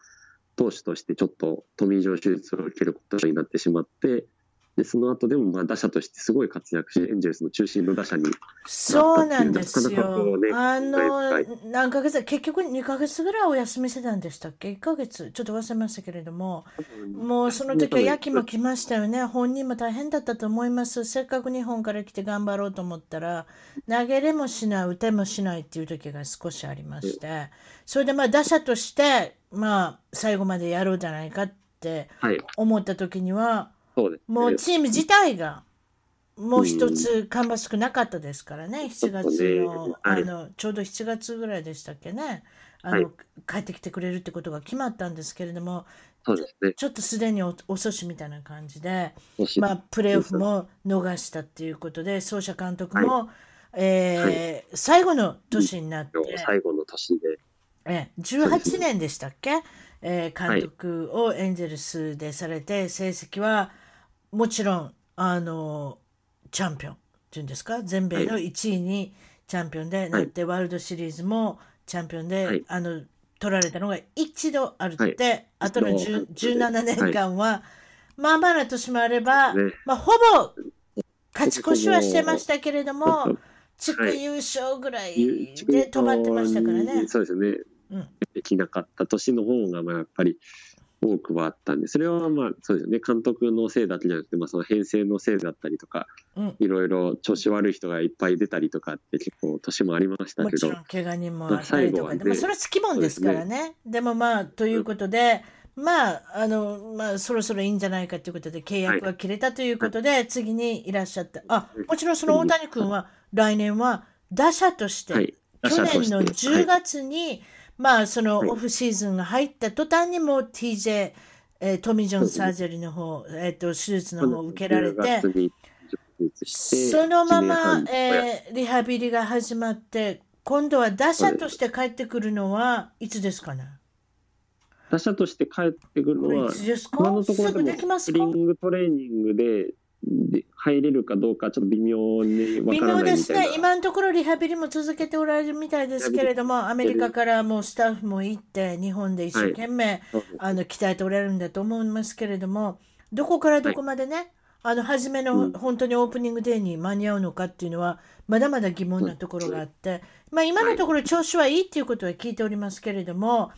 投手としてちょっとトミー・ジョー手術を受けることになってしまって、で、その後でもまあ打者としてすごい活躍し、エンジェルスの中心の打者にそうなんですよ。ね、あの、何ヶ月、結局2ヶ月ぐらいお休みしてたんでしたっけ ?1 ヶ月、ちょっと忘れましたけれども、もうその時はやきも来ましたよね。本人も大変だったと思います。せっかく日本から来て頑張ろうと思ったら、投げれもしない、打てもしないっていう時が少しありまして、それでまあ打者として、まあ最後までやろうじゃないかって思った時には、はいそうです、ね、もうチーム自体が、もう一つ芳しくなかったですからね、7月の、ね、あの、ちょうど7月ぐらいでしたっけね、あの、はい、帰ってきてくれるってことが決まったんですけれども、ね、ちょっとすでに遅しみたいな感じで、まあ、プレーオフも逃したっていうことで、奏者監督も、はい、えーはい、最後の年になって、最後の年で、え18年でしたっけ、えー、監督をエンゼルスでされて、成績はもちろん、あの、チャンピオンっていうんですか、全米の1位にチャンピオンでなって、ワールドシリーズもチャンピオンで、あの、取られたのが一度あるって、はい、あとの17年間は、はい、まあまあな年もあれば、ね、まあ、ほぼ勝ち越しはしてましたけれども、地区優勝ぐらいで止まってましたからね。そうですね。うん、できなかった年の方が、まあ、やっぱり多くはあったんで、それはまあ、そうですよね、監督のせいだけじゃなくて、まあ、その編成のせいだったりとか、うん、いろいろ調子悪い人がいっぱい出たりとかって結構年もありましたけど。もちろん、怪我人もあったりとかで、まあ、それはつきもんですからね。でね。でもまあ、ということで、まあ、あの、まあ、そろそろいいんじゃないかということで、契約が切れたということで、はい、次にいらっしゃった。あ、もちろんその大谷君は、来年は打者として、はい、去年の10月に、はい、まあ、そのオフシーズンが入った途端にも TJ、えー、トミー・ジョンサージェリーの方、えーと、手術の方を受けられて、そのまま、えー、リハビリが始まって、今度は打者として帰ってくるのはい。つですかね？打者として帰ってくるのは、今のところでもスリングトレーニングでで入れるかどうか、ちょっと微妙にわからない微妙ですね、今のところリハビリも続けておられるみたいですけれども、アメリカからもうスタッフも行って、日本で一生懸命、はい、あの鍛えておられるんだと思いますけれども、どこからどこまでね、はい、あの初めの本当にオープニングデーに間に合うのかっていうのは、まだまだ疑問なところがあって、まあ、今のところ調子はいいっていうことは聞いておりますけれども、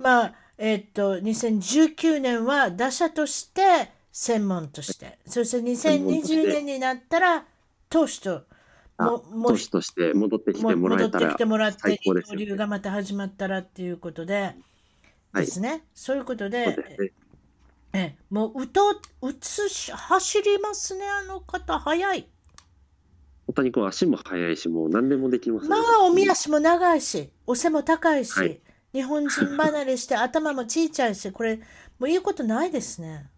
まあえっと2019年は打者として専門として、そして2020年になったら、投手と、も投手として戻ってきてもらえたら戻ってきてもらって、二刀流がまた始まったらっていうことで、ですね。そういうことで、えもう打と打つし、走りますね、あの方、速い。大谷君、足も速いし、もう何でもできます、ね、まあ、おみ足も長いし、お背も高いし、はい、日本人離れして頭も小さいし、これ、もう言うことないですね。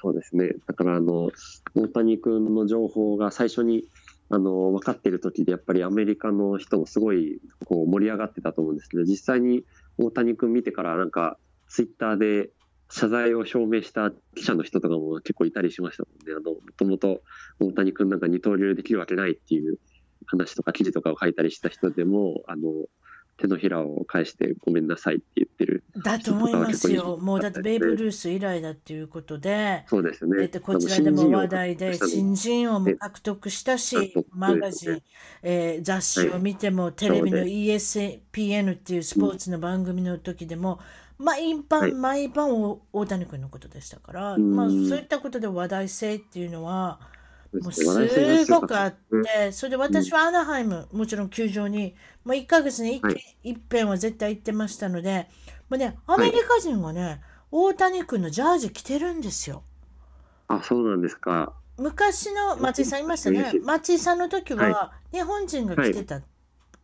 そうですね。だから、あの、大谷君の情報が最初に、あの、分かっている時で、やっぱりアメリカの人もすごい、こう、盛り上がってたと思うんですけど、実際に大谷君見てから、なんか、ツイッターで謝罪を表明した記者の人とかも結構いたりしましたもんね。あの、もともと大谷君なんか二刀流できるわけないっていう話とか記事とかを書いたりした人でも、あの、手のひらを返してごめんなさいって言ってる。だと思いますよ。もうだってベーブ・ルース以来だっていうことで、そうですね。えっと、こちらでも話題で新人王も獲得したし、マガジン、えー、雑誌を見ても、テレビの ESPN っていうスポーツの番組の時でも、毎晩毎晩大谷君のことでしたから、まあそういったことで話題性っていうのは、もうす。ごくあって、それで私はアナハイム、もちろん球場に、もう1ヶ月に 1,、はい、1遍は絶対行ってましたので、もうね、アメリカ人がね、はい、大谷君のジャージ着てるんですよ。あ、そうなんですか。昔の松井さんいましたね。松井さんの時は、日本人が着てた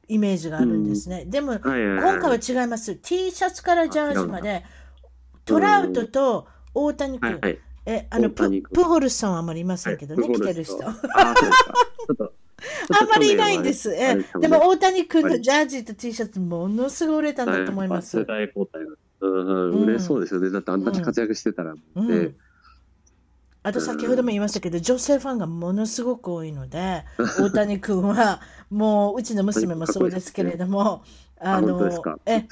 イメージがあるんですね。でも、今回は違います。T シャツからジャージまで、トラウトと大谷君、え、あのプ、プホルさんはあんまりいませんけどね、来てる人。あ、<laughs> んまりいないんです。え、でも大谷君のジャージと T シャツ、ものすごい売れたんだと思います。世代交代うん、売れそうですよね。だってあんなに活躍してたら。あと先ほども言いましたけど、女性ファンがものすごく多いので、大谷君は、もううちの娘もそうですけれども、あの、え、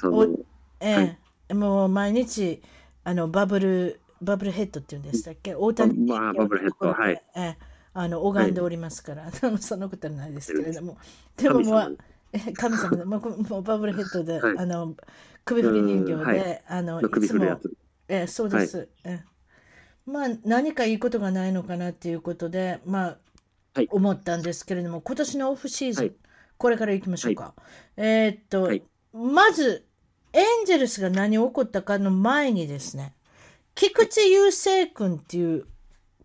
え、もう毎日、あの、バブル、バブルヘッドっていうんでしたっけ？大谷まあ、バブルヘッド、はい。えあの拝んでおりますから、はい、そんなことはないですけれども、でももう、神様で、もうバブルヘッドで、はい、あの首振り人形で、はい、あのいつも、えそうです、えまあ何かいいことがないのかなっていうことで、まあ、思ったんですけれども、今年のオフシーズン、これからいきましょうか。えー、っと、まず、エンジェルスが何起こったかの前にですね、菊池雄星君っていう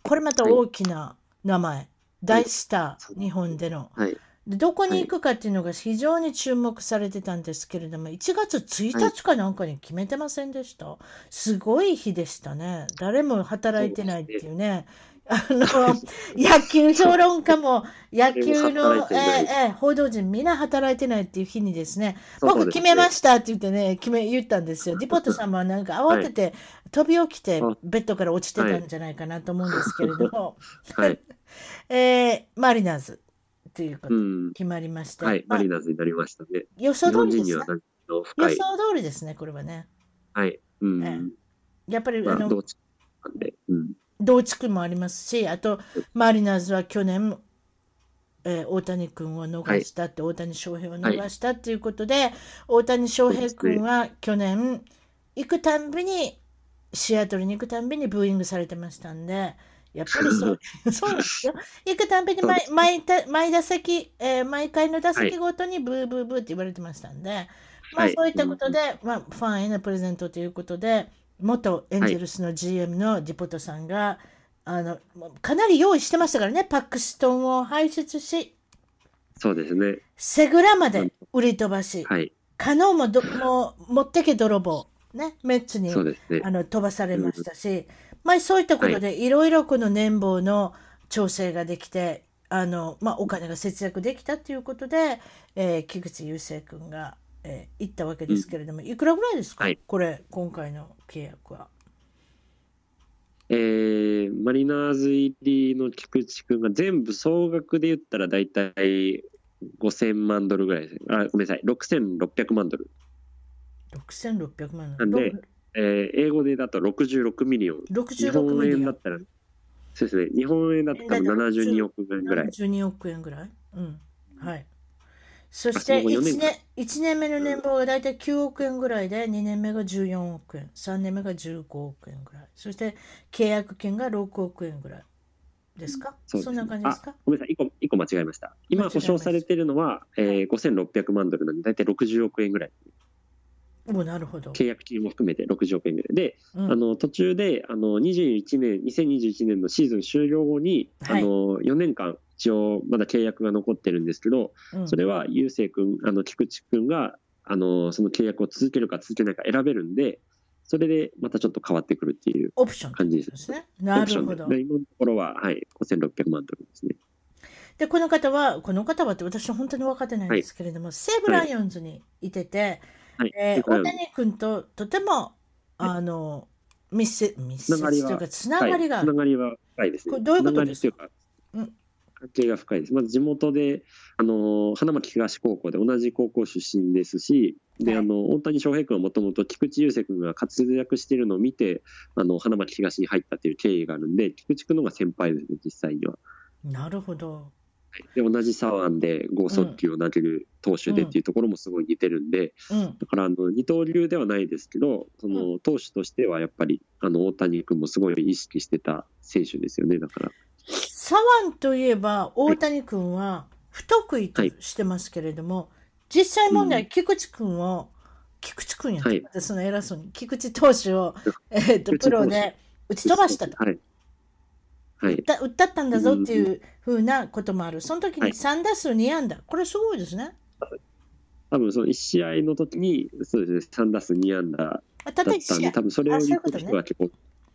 これまた大きな名前、はい、大スター、日本での。はいどこに行くかっていうのが非常に注目されてたんですけれども、1月1日かなんかに決めてませんでした？すごい日でしたね。誰も働いてないっていうね。あの、野球評論家も、<laughs> 野球の、えー、えー、報道陣みんな働いてないっていう日にですね、僕決めましたって言ってね、決め、言ったんですよ。ディポットさんもなんか慌てて、飛び起きてベッドから落ちてたんじゃないかなと思うんですけれども、はい、<laughs> えー、マリナーズということ決まりまして、はい、マリナーズになりましたね。予想通りですね。予想通りですね、これはね。はい。うん、えー、やっぱり、あの、うん同地区もありますし、あと、マリナーズは去年、えー、大谷君を逃したって、はい、大谷翔平を逃したっていうことで、はい、大谷翔平君は去年、行くたんびに、シアトルに行くたんびにブーイングされてましたんで、やっぱりそう <laughs> そうですよ。行くたんびに毎毎毎打席、えー、毎回の打席ごとにブーブーブーって言われてましたんで、まあそういったことで、まあ、ファンへのプレゼントということで、元エンジェルスの GM のディポトさんが、あのかなり用意してましたからね、パックストンを排出し、そうですね。セグラまで売り飛ばし、はい、カノーもどもう持ってけ泥棒、ね、メッツに、ね、あの飛ばされましたし、うん、まあ、そういったことで、いろいろこの年俸の調整ができて、あのまあ、お金が節約できたということで、えー、菊池雄星君がえー、行ったわけですけれども、うん、いくらぐらいですか、はい、これ、今回の契約は。えー、マリナーズ入りの菊池君が全部総額で言ったら大体5000万ドルぐらいです。あ、ごめんなさい、6600万ドル。6600万ドル。なんで、えー、英語でだと66 million。日本円だったら、そうですね、日本円だったら72億円ぐらい。72億円ぐらい？うん。はい。そして1年 ,1 年目の年俸が大体9億円ぐらいで、2年目が14億円、3年目が15億円ぐらい、そして契約金が6億円ぐらい。ですか、そそんな感じですか？ごめんなさい。1個、1個間違えました。今保証されているのは、えー、5600万ドルなんで、大体60億円ぐらい。おなるほど。契約金も含めて60億円ぐらい。で、うん、あの途中であの21年2021年のシーズン終了後に、はい、あの4年間一応まだ契約が残ってるんですけど、うん、それはゆうせい君あの菊池君があのその契約を続けるか続けないか選べるんでそれでまたちょっと変わってくるっていう感じですね。なるほど。今のところは、はい、5600万ドルですね。で、この方は、この方はって私は本当に分かってないんですけれども、はい、西武ライオンズにいてて、はい、えー、大谷君ととても、あの、密接、密接というか、つながりが。つながりは深いですね。これどういうことですか？関係が深いです。まず地元で、あの、花巻東高校で同じ高校出身ですし、で、あの、大谷翔平君はもともと菊池雄星君が活躍しているのを見て、あの、花巻東に入ったっていう経緯があるんで、菊池君の方が先輩ですね、実際には。なるほど。で同じ左腕で剛速球を投げる投手でっていうところもすごい似てるんで、うん、だからあの二刀流ではないですけどその投手としてはやっぱりあの大谷君もすごい意識してた選手ですよねだから。左腕といえば大谷君は不得意としてますけれども、はい、実際問題、菊池君を菊池君やって、はい、その偉そうに。菊池投手を、<laughs> えーと、プロで打ち飛ばしたと。はい。はい、打った打ったったんだぞっていうふうなこともある。その時に3打数2安打、これすごいですね。多分その1試合の時にそうですね3打数2安打だったんで、多分それを言ってる人は結構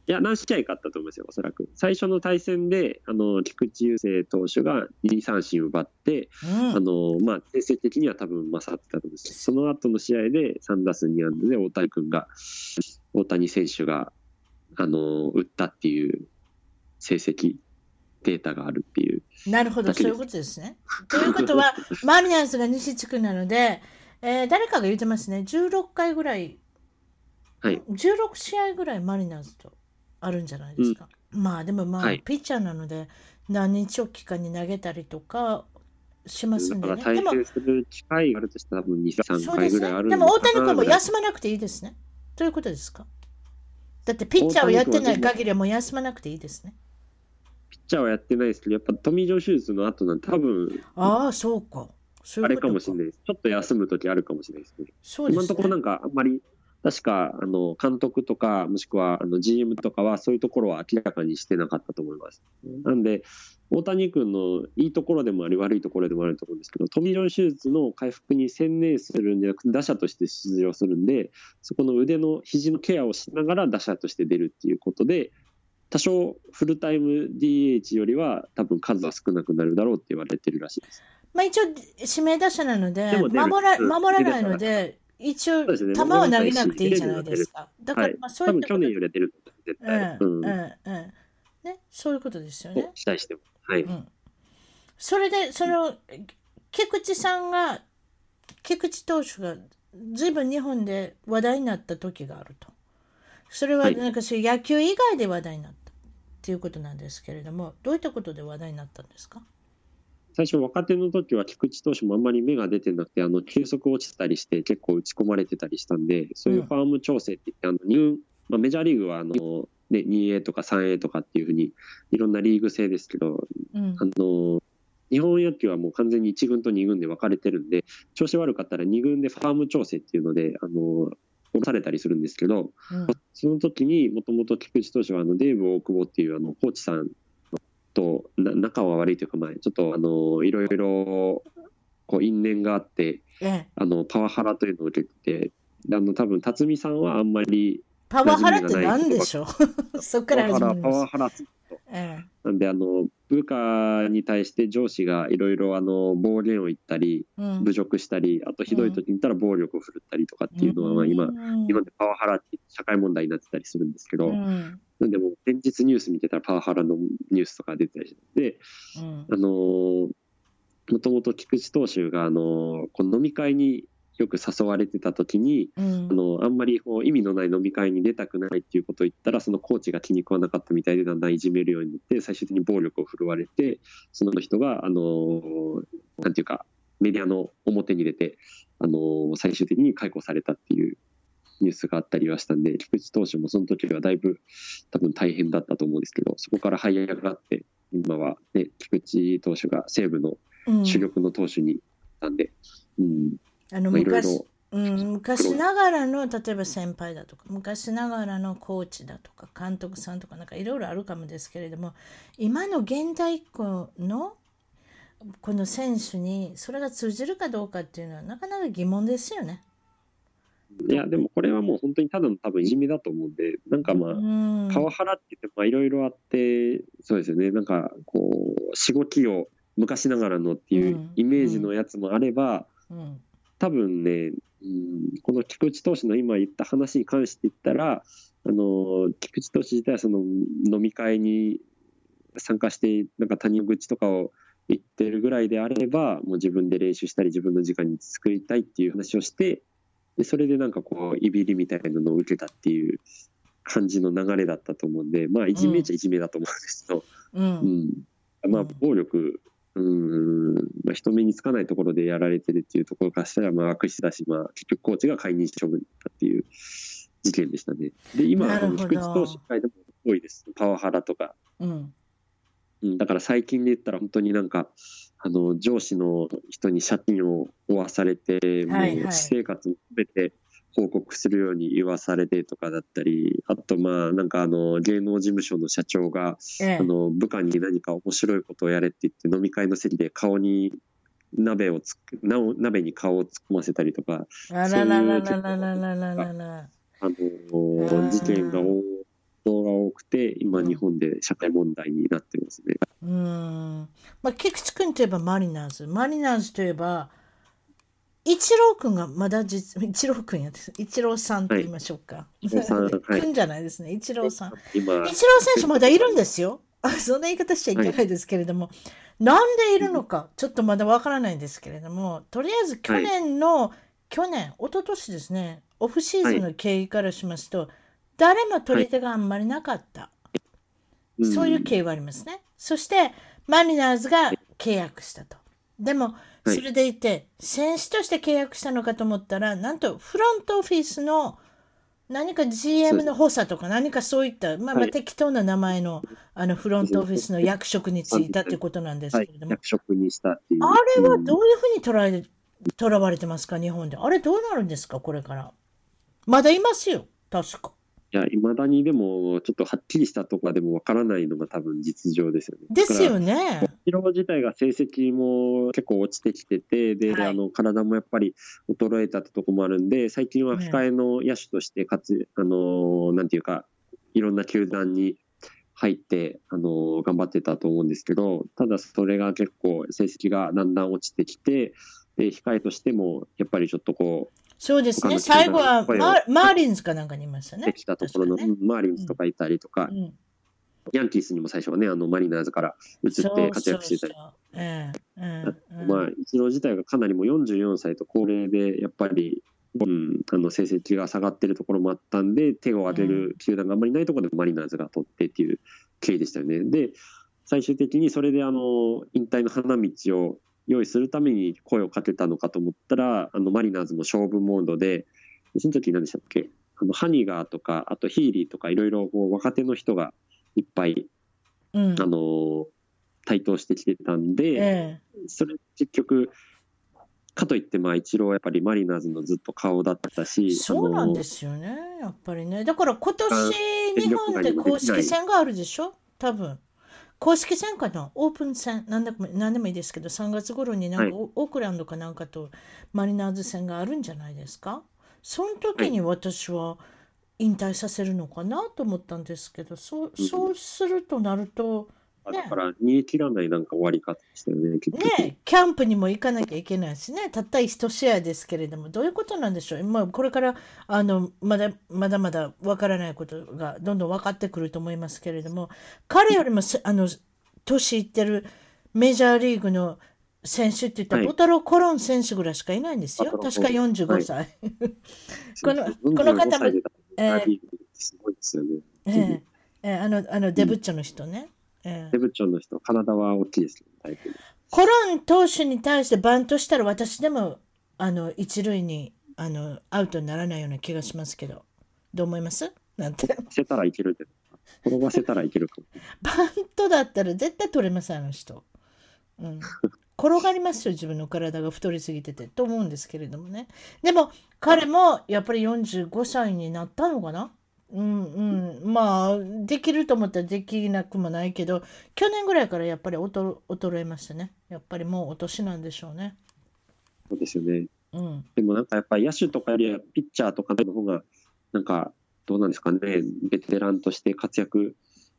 いや、何試合かあったと思いますよ、おそらく。最初の対戦で、あの、菊池雄星投手が2三振奪って、うん、あの、まあ、成績的には多分勝ってたと思います。その後の試合で3打数2安打で大谷君が、大谷選手が、あの、打ったっていう成績、データがあるっていう。なるほど、そういうことですね。ということは、<laughs> マリナーズが西地区なので、えー、誰かが言ってますね、16回ぐらい、はい、16試合ぐらいマリナーズとあるんじゃないですか。うん、まあでもまあ、はい、ピッチャーなので何日おきかに投げたりとかしますんでね。でも、する機会があるとしたら多分2、3回ぐらいあるで、ね,、も大谷君も休まなくていいですね。ということですかだってピッチャーをやってない限りはもう休まなくていいですね。ピッチャーはやってないですけど、やっぱトミー・ジョン手術の後なんて多分、ああ、そうか。あれかもしれないです。ちょっと休む時あるかもしれないですね。そうですね今のところなんかあんまり確か、あの、監督とか、もしくは、あの、GM とかは、そういうところは明らかにしてなかったと思います。なんで、大谷君のいいところでもあり、悪いところでもあると思うんですけど、トミー・ジョン手術の回復に専念するんじゃなくて、打者として出場するんで、そこの腕の肘のケアをしながら打者として出るっていうことで、多少フルタイム DH よりは多分数は少なくなるだろうって言われてるらしいです。まあ一応指名打者なので、守ら守らないので、一応、球は投げなくていいじゃないですか。だから、まあ、そういった去年より出る絶対。うん、うん、うん。ね、そういうことですよね。期待しても。はい。うん、それで、その、菊池さんが、菊池投手が、ずいぶん日本で話題になった時があると。それは、なんかそういう野球以外で話題になったっていうことなんですけれども、どういったことで話題になったんですか？最初若手の時は菊池投手もあんまり芽が出てなくて、あの、球速落ちてたりして結構打ち込まれてたりしたんで、そういうファーム調整って言って、あの、入、まあ、メジャーリーグはあの、ね、2A とか 3A とかっていうふうに、いろんなリーグ制ですけど、うん、あの、日本野球はもう完全に1軍と2軍で分かれてるんで、調子悪かったら2軍でファーム調整っていうので、あの、降ろされたりするんですけど、うん、その時にもともと菊池投手はあのデーブ大久保っていうあのコーチさんと仲は悪いというか、まあ、ちょっとあのいろいろこう因縁があって、ええ、あのパワハラというのを受けてあの多分辰巳さんはあんまりパワハラって何でしょう？<laughs> そっから始まりパワハラええ、なんであの部下に対して上司がいろいろあの暴言を言ったり、うん、侮辱したりあとひどい時に言ったら暴力を振るったりとかっていうのは、まあ今、うん、今でパワハラって社会問題になってたりするんですけど、うん、なんでも連日ニュース見てたらパワハラのニュースとか出てたりして、あのもともと菊池投手があのこの飲み会によく誘われてた時に、うん、あのあんまりこう意味のない飲み会に出たくないっていうことを言ったらそのコーチが気に食わなかったみたいでだんだんいじめるようになって最終的に暴力を振るわれてその人があのなんていうかメディアの表に出てあの最終的に解雇されたっていうニュースがあったりはしたんで菊池投手もその時はだいぶ多分大変だったと思うんですけどそこから這い上がって今は、ね、菊池投手が西武の主力の投手になったんで。うん、うんあの昔、うん、昔ながらの例えば先輩だとか昔ながらのコーチだとか監督さんとかなんかいろいろあるかもですけれども今の現代っ子のこの選手にそれが通じるかどうかっていうのはなかなか疑問ですよね。いや、でもこれはもう本当にただの多分いじめだと思うんで、なんかまあ、パワハラって言っていろいろあって、そうですよね、なんかこう、しごきを昔ながらのっていうイメージのやつもあれば、うん。うん多分ね、うん、この菊池投手の今言った話に関して言ったら、あの菊池投手自体はその飲み会に参加して、なんか他人口とかを言ってるぐらいであれば、もう自分で練習したり、自分の時間に作りたいっていう話をして、でそれでなんかこう、いびりみたいなのを受けたっていう感じの流れだったと思うんで、まあ、いじめちゃいじめだと思うんですけど、うん、うん、まあ、暴力うん、まあ、人目につかないところでやられてるっていうところからしたら、まあ、悪質だし、まあ、結局コーチが解任処分だっていう事件でしたね。で、今、菊池投手会でも多いです。パワハラとか。うん。うん、だから最近で言ったら本当になんか、あの、上司の人に借金を負わされて、もう私生活も含めて、報告するように言わされてとかだったり、あとまあなんかあの芸能事務所の社長が、ええ、あの部下に何か面白いことをやれって言って飲み会の席で顔に鍋をつく鍋に顔を突っ込ませたりとか、あらららららららららあの事件が動画多くて今日本で社会問題になってますね。うん。まあ菊池君といえばマリナーズ、マリナーズといえば。一郎くんがまだ実、一郎くんやです。一郎さんって言いましょうか。はい、くんじゃないですね。一郎さん。一郎選手まだいるんですよ。そんな言い方しちゃいけないですけれども、はい、なんでいるのか、ちょっとまだわからないんですけれども、とりあえず去年の、はい、去年、一昨年ですね、オフシーズンの経緯からしますと、誰も取り手があんまりなかった。そういう経緯はありますね。そして、マリナーズが契約したと。でも、それでいて、選手として契約したのかと思ったら、なんとフロントオフィスの何か GM の補佐とか何かそういった、まあ、まあ適当な名前のあのフロントオフィスの役職に就いたということなんですけれども、役職にしたっていう。あれはどういうふうに捉え、捉われてますか、日本で。あれどうなるんですか、これから。まだいますよ、確か。いや、いまだにでも、ちょっとはっきりしたとかでもわからないのが多分実情ですよね。ですよね。イチロー自体が成績も結構落ちてきてて、で、はい、あの、体もやっぱり衰えたってとこもあるんで、最近は控えの野手としてかつ、あの、なんていうか、いろんな球団に入って、あの、頑張ってたと思うんですけど、ただそれが結構成績がだんだん落ちてきて、で、控えとしても、やっぱりちょっとこう、そうですね、最後はママーリンズかなんかにいましたね。できたところの、ね、マーリンズとかいたりとか、うん、ヤンキースにも最初はね、あのマリナーズから移って活躍してたり。まあ、イチロー自体がかなりもう44歳と高齢で、やっぱり、うん、あの成績が下がってるところもあったんで、手を挙げる球団があんまりないところでマリナーズが取ってっていう経緯でしたよね。で、最終的にそれであの引退の花道を用意するために声をかけたのかと思ったら、あのマリナーズも勝負モードで、その時何でしたっけ？あのハニガーとか、あとヒーリーとか、いろいろ若手の人がいっぱい、うん、あの台頭してきてたんで、えそれ結局、かといって、まあ、一郎はやっぱりマリナーズのずっと顔だったし、そうなんですよね、やっぱりね。だから今年、日本で公式戦があるでしょ、多分公式戦かなオープン戦何でも何でもいいですけど3月頃になんか、はい、オークランドかなんかとマリナーズ戦があるんじゃないですか？その時に私は引退させるのかなと思ったんですけどそうそうするとなるとね、だから逃げ切らないなんか終わり方でしたよね。ねキャンプにも行かなきゃいけないしね、たった一試合ですけれども、どういうことなんでしょう。まあ、これからあのまだまだまだわからないことがどんどん分かってくると思いますけれども、彼よりもあの年いってるメジャーリーグの選手って言ったら、はい、ボタロ・コロン選手ぐらいしかいないんですよ。確か45歳。はい、<laughs> このこの方も、えー、すごいですよね。えーえー、あのあのデブッチョの人ね。えデブチョンの人、体は大きいですけど、コロン投手に対してバントしたら私でもあの一塁にあのアウトにならないような気がしますけど、どう思います？なんて。転せたらいけるって。転ばせたらいけるかも。バントだったら絶対取れます、あの人。うん、転がりますよ、自分の体が太りすぎててと思うんですけれどもね。でも彼もやっぱり45歳になったのかな？うんうん、まあできると思ったらできなくもないけど去年ぐらいからやっぱり衰えましたね。やっぱりもうお年なんでしょうね。そうですよね、うん、でもなんかやっぱり野手とかよりはピッチャーとかの方がなんかどうなんですかね。ベテランとして活躍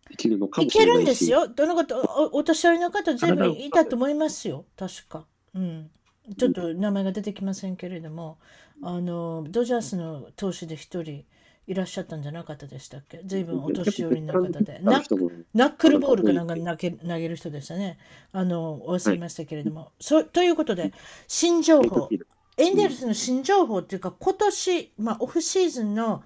できるのかもしれないいけるんですよ。どの方おお年寄りの方全部いたと思いますよ。確か。うん。ちょっと名前が出てきませんけれども、あのドジャースの投手で一人いらっしゃったんじゃなかったでしたっけ？随分お年寄りの方で。ナックルボールかなんか投げ投げる人でしたね。あの、お忘れましたけれども。はい、そということで、新情報。エンゼルスの新情報っていうか、今年、まあ、オフシーズンの、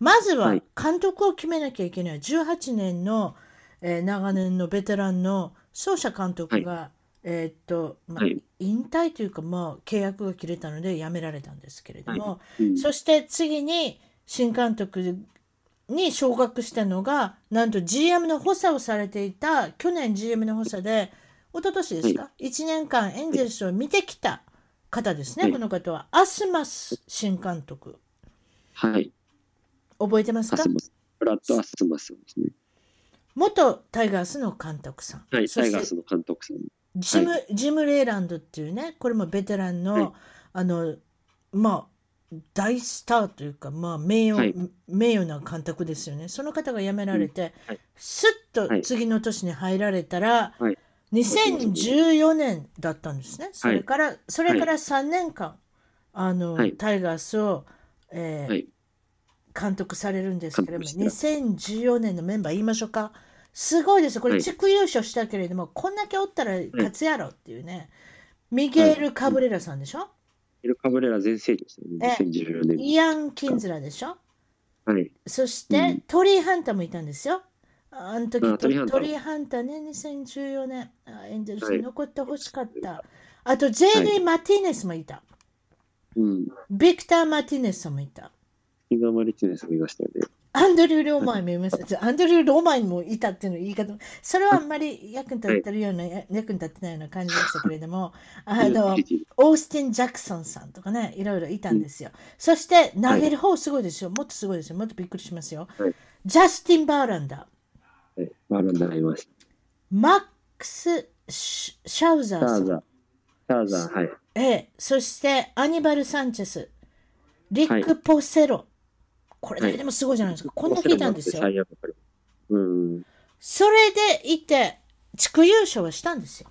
まずは監督を決めなきゃいけない。18年の、えー、長年のベテランの奏者監督が、はい、えー、っと、まあ、引退というか、まあ、契約が切れたので辞められたんですけれども、はいうん、そして次に、新監督に昇格したのが、なんと GM の補佐をされていた、去年 GM の補佐で、一昨年ですか、はい、1年間エンゼルスを見てきた方ですね、はい、この方は。アスマス新監督。はい。覚えてますか？ブラッド・アスマスですね。元タイガースの監督さん。はい、タイガースの監督さん。ジム、はい、ジム・レイランドっていうね、これもベテランの、あの、まあ、大スターというか、まあ、名誉、はい、名誉な監督ですよね。その方が辞められて、うん。はい、すっと次の年に入られたら、はい、2014年だったんですね。それから、それから3年間、あの、タイガースを、えー監督されるんですけれども、2014年のメンバー言いましょうか。すごいです。これ、地区優勝したけれども、こんだけおったら勝つやろっていうね。ミゲール・カブレラさんでしょ、エル・カブレラ全盛期ですね、2014年。イアン・キンズラでしょ？はい。そして、うん、トリー・ハンターもいたんですよ。あの時トリー・ハンターね、2014年、エンゼルスに残ってほしかった。はい、あと、ゼイリー・マティネスもいた。うん。ビクター・マティネスもいた。ビクター・マティネスもいましたよね。アンドリュー・ローマンもいます。<laughs> アンドリュー・ローマンもいたっていうの言い方それはあんまり役に立ってるような、役に立ってないような感じでしたけれども、あの、オースティン・ジャクソンさんとかね、いろいろいたんですよ。そして投げる方すごいですよ。もっとすごいですよ。もっとびっくりしますよ。ジャスティン・バーランダー。はい、バーランダーいました。マックス・シャウザーさん。シャウザー、はい。ええ、そしてアニバル・サンチェス、リック・ポセロ。これだけでもすごいじゃないですか。こんな聞いたんですよ。うん、それでいて、地区優勝はしたんですよ。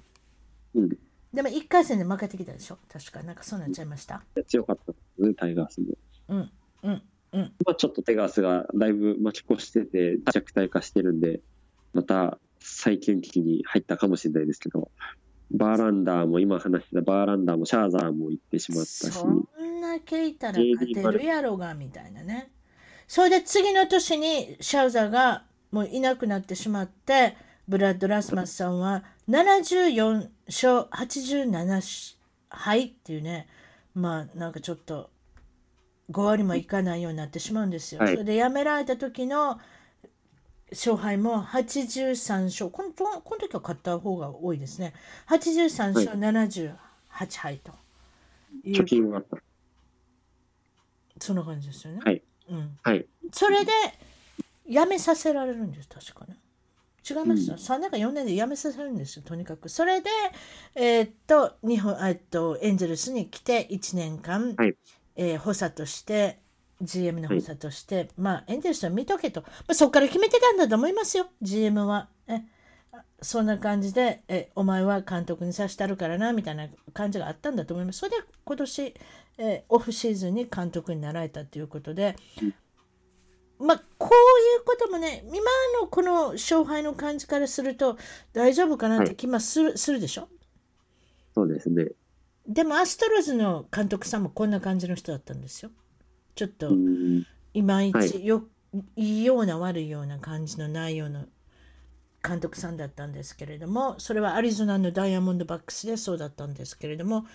うん、でも1回戦で負けてきたでしょ確か、なんかそうなっちゃいました。強かったですね、タイガースも。うん、うん、うん。まあちょっとタイガースがだいぶ待ち越してて、弱体化してるんで、また最近期に入ったかもしれないですけど、バーランダーも今話してたバーランダーもシャーザーも行ってしまったし。そんなけいたら勝てるやろがみたいなね。それで次の年にシャウザーがもういなくなってしまって、ブラッド・ラスマスさんは74勝87敗っていうね、まあなんかちょっと5割もいかないようになってしまうんですよ。はい、それで辞められた時の勝敗も83勝このこの時は勝った方が多いですね。83勝78敗と貯金があった。そんな感じですよね。はい。うん、はい。それで、辞めさせられるんです、確かね。違います、うん、3年か4年で辞めさせるんですよ、とにかく。それで、えー、っと、日本、えっと、エンゼルスに来て1年間、はい、えー、補佐として、GM の補佐として、はい、まあ、エンゼルスは見とけと。まあ、そこから決めてたんだと思いますよ、GM は。えそんな感じでえ、お前は監督にさしてあるからな、みたいな感じがあったんだと思います。それで今年、えオフシーズンに監督になられたということで、まあ、こういうこともね、今のこの勝敗の感じからすると大丈夫かなって気もするはい、するでしょ？そうですね。でもアストロズの監督さんもこんな感じの人だったんですよ。ちょっといまいちよ、はい、いいような悪いような感じの内容の監督さんだったんですけれどもそれはアリゾナのダイヤモンドバックスでそうだったんですけれども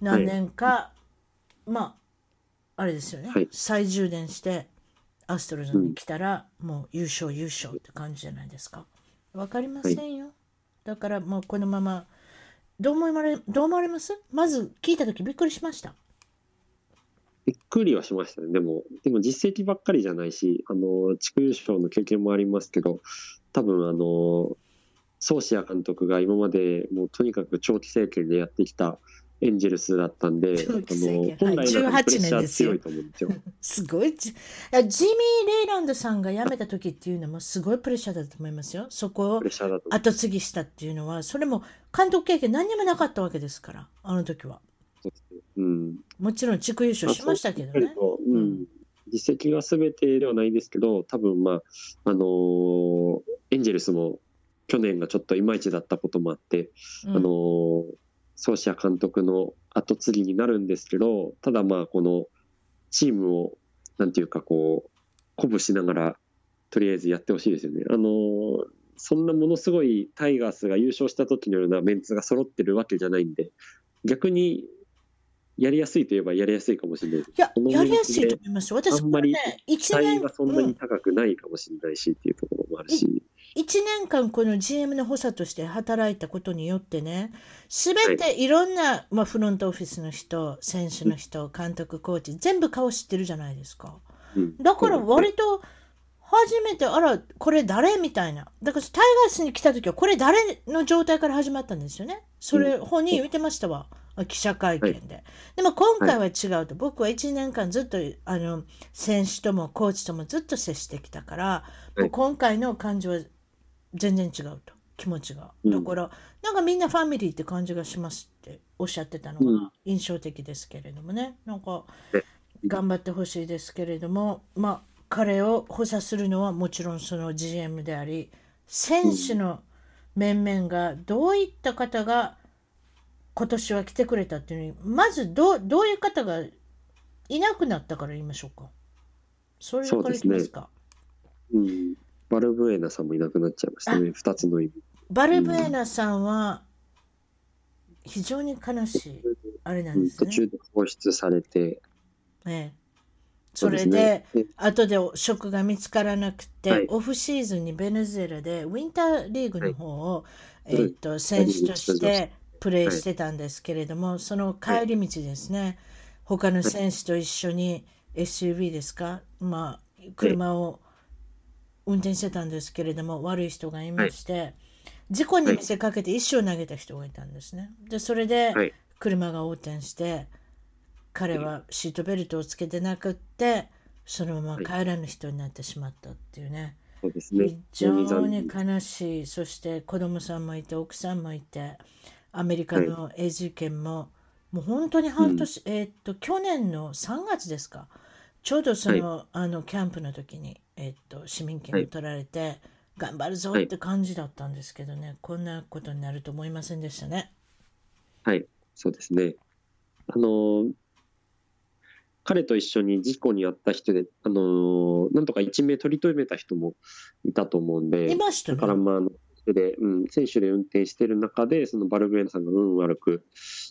何年か、はい、まああれですよね、はい、再充電してアストロズに来たら、うん、もう優勝優勝って感じじゃないですか。分かりませんよ、はい、だからもうこのままどう思われどう思われます？まず聞いた時びっくりしました。びっくりはしましたね。でも、でも実績ばっかりじゃないし、あの、地区優勝の経験もありますけど、多分あの、ソーシア監督が今までもうとにかく長期政権でやってきたエンジェルスだったんで、<laughs> あの本来のプレッシャー強いと思うんですよ。<laughs> すごい。ジミー・レイランドさんが辞めた時っていうのもすごいプレッシャーだと思いますよ。そこを後継ぎしたっていうのは、それも監督経験何にもなかったわけですから、あの時は。うん、もちろん地区優勝しましたけどね。うん、実績が全てではないですけど、多分まあ、あのー、エンジェルスも去年がちょっといまいちだったこともあって、うん、あのー、ソーシア監督の後継ぎになるんですけど、ただまあ、このチームを、なんていうかこう、鼓舞しながら、とりあえずやってほしいですよね。あのー、そんなものすごいタイガースが優勝した時のようなメンツが揃ってるわけじゃないんで、逆にやりやすいといえばやりやすいかもしれない。いや、やりやすいと思います私、あんまり期待がそんなに高くないかもしれないし、っていうところもあるし。1年間この GM の補佐として働いたことによってね、すべていろんな、はい、まあ、フロントオフィスの人、選手の人、監督、コーチ、全部顔知ってるじゃないですか。うん、だから割と、初めて、あら、これ誰？みたいな。だからタイガースに来た時は、これ誰の状態から始まったんですよね。それ、本人言ってましたわ。記者会見で。はい、でも今回は違うと、はい、僕は1年間ずっとあの選手ともコーチともずっと接してきたから、はい、今回の感じは全然違うと気持ちが。だから、うん、なんかみんなファミリーって感じがしますっておっしゃってたのが印象的ですけれどもね。なんか頑張ってほしいですけれども、まあ彼を補佐するのはもちろんその GM であり選手の面々がどういった方が今年は来てくれたっていうのにまずどどういう方がいなくなったから言いましょうか。それからいきますか。う、ね、うん、バルブエナさんもいなくなっちゃいましたね。2つの意味。バルブエナさんは非常に悲しい、あれなんですね、途中で放出されて。ええ。それで、ね、後で職が見つからなくて、はい、オフシーズンにベネズエラでウィンターリーグの方を、はい、えーと、選手としてプレーしてたんですけれども、はい、その帰り道ですね、他の選手と一緒に SUV ですか、まあ、車を運転してたんですけれども、悪い人がいまして、事故に見せかけて石を投げた人がいたんですね。で、それで車が横転して、彼はシートベルトをつけてなくって、そのまま帰らぬ人になってしまったっていうね。そうですね、非常に悲しい、そして子供さんもいて、奥さんもいて、アメリカの永住権も、もう本当に半年、うん、えー、っと、去年の3月ですか、ちょうどそのはい、あのキャンプの時に、えー、っと市民権を取られて、はい、頑張るぞって感じだったんですけどね、こんなことになると思いませんでしたね。はい、そうですね。あの彼と一緒に事故に遭った人で、あのー、なんとか一命取り留めた人もいたと思うんで、いましたね。だからまあ、あので、うん、選手で運転してる中で、そのバルブエナさんが運悪く、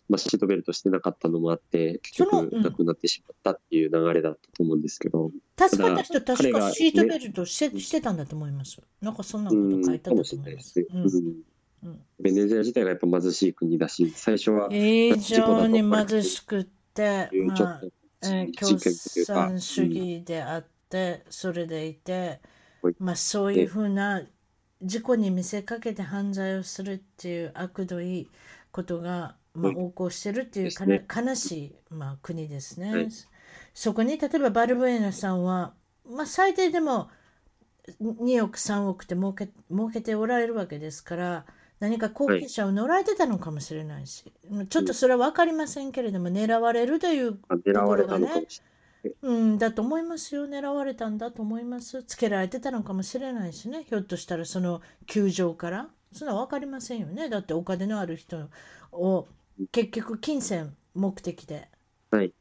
まあ、シートベルトしてなかったのもあって、結局亡くなってしまったっていう流れだったと思うんですけど。助かった人、確かシートベルトして,、してたんだと思います。なんかそんなこと書いてあったと思います。うん、ベネズエラ自体がやっぱ貧しい国だし、最初は非常に貧しくて、まあ、えー、共産主義であって、それでいて、まあ、そういうふうな事故に見せかけて犯罪をするっていう悪どいことが、まあ、横行してるっていうかな、悲しい、まあ、国ですね、はい、そこに例えばバルブエナさんは、まあ、最低でも2億3億って儲け儲けておられるわけですから何か後継者を乗られてたのかもしれないし、はい、ちょっとそれは分かりませんけれども、狙われるというところがねうん、だと思いますよ。狙われたんだと思います。つけられてたのかもしれないしね。ひょっとしたらその球場から。そんな分かりませんよね。だってお金のある人を結局金銭目的で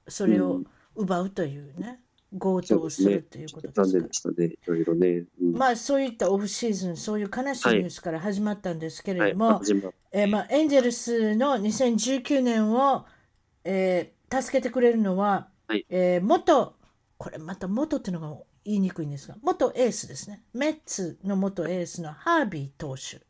それを奪うというね。強盗をするということですかね。いろいろね、うん、まあそういったオフシーズン、そういう悲しいニュースから始まったんですけれども、はいはい、えー、まあ、エンジェルスの2019年を、えー、助けてくれるのは、はい、えー、元、これまた元っていうのが言いにくいんですが、元エースですね。メッツの元エースのハービー投手。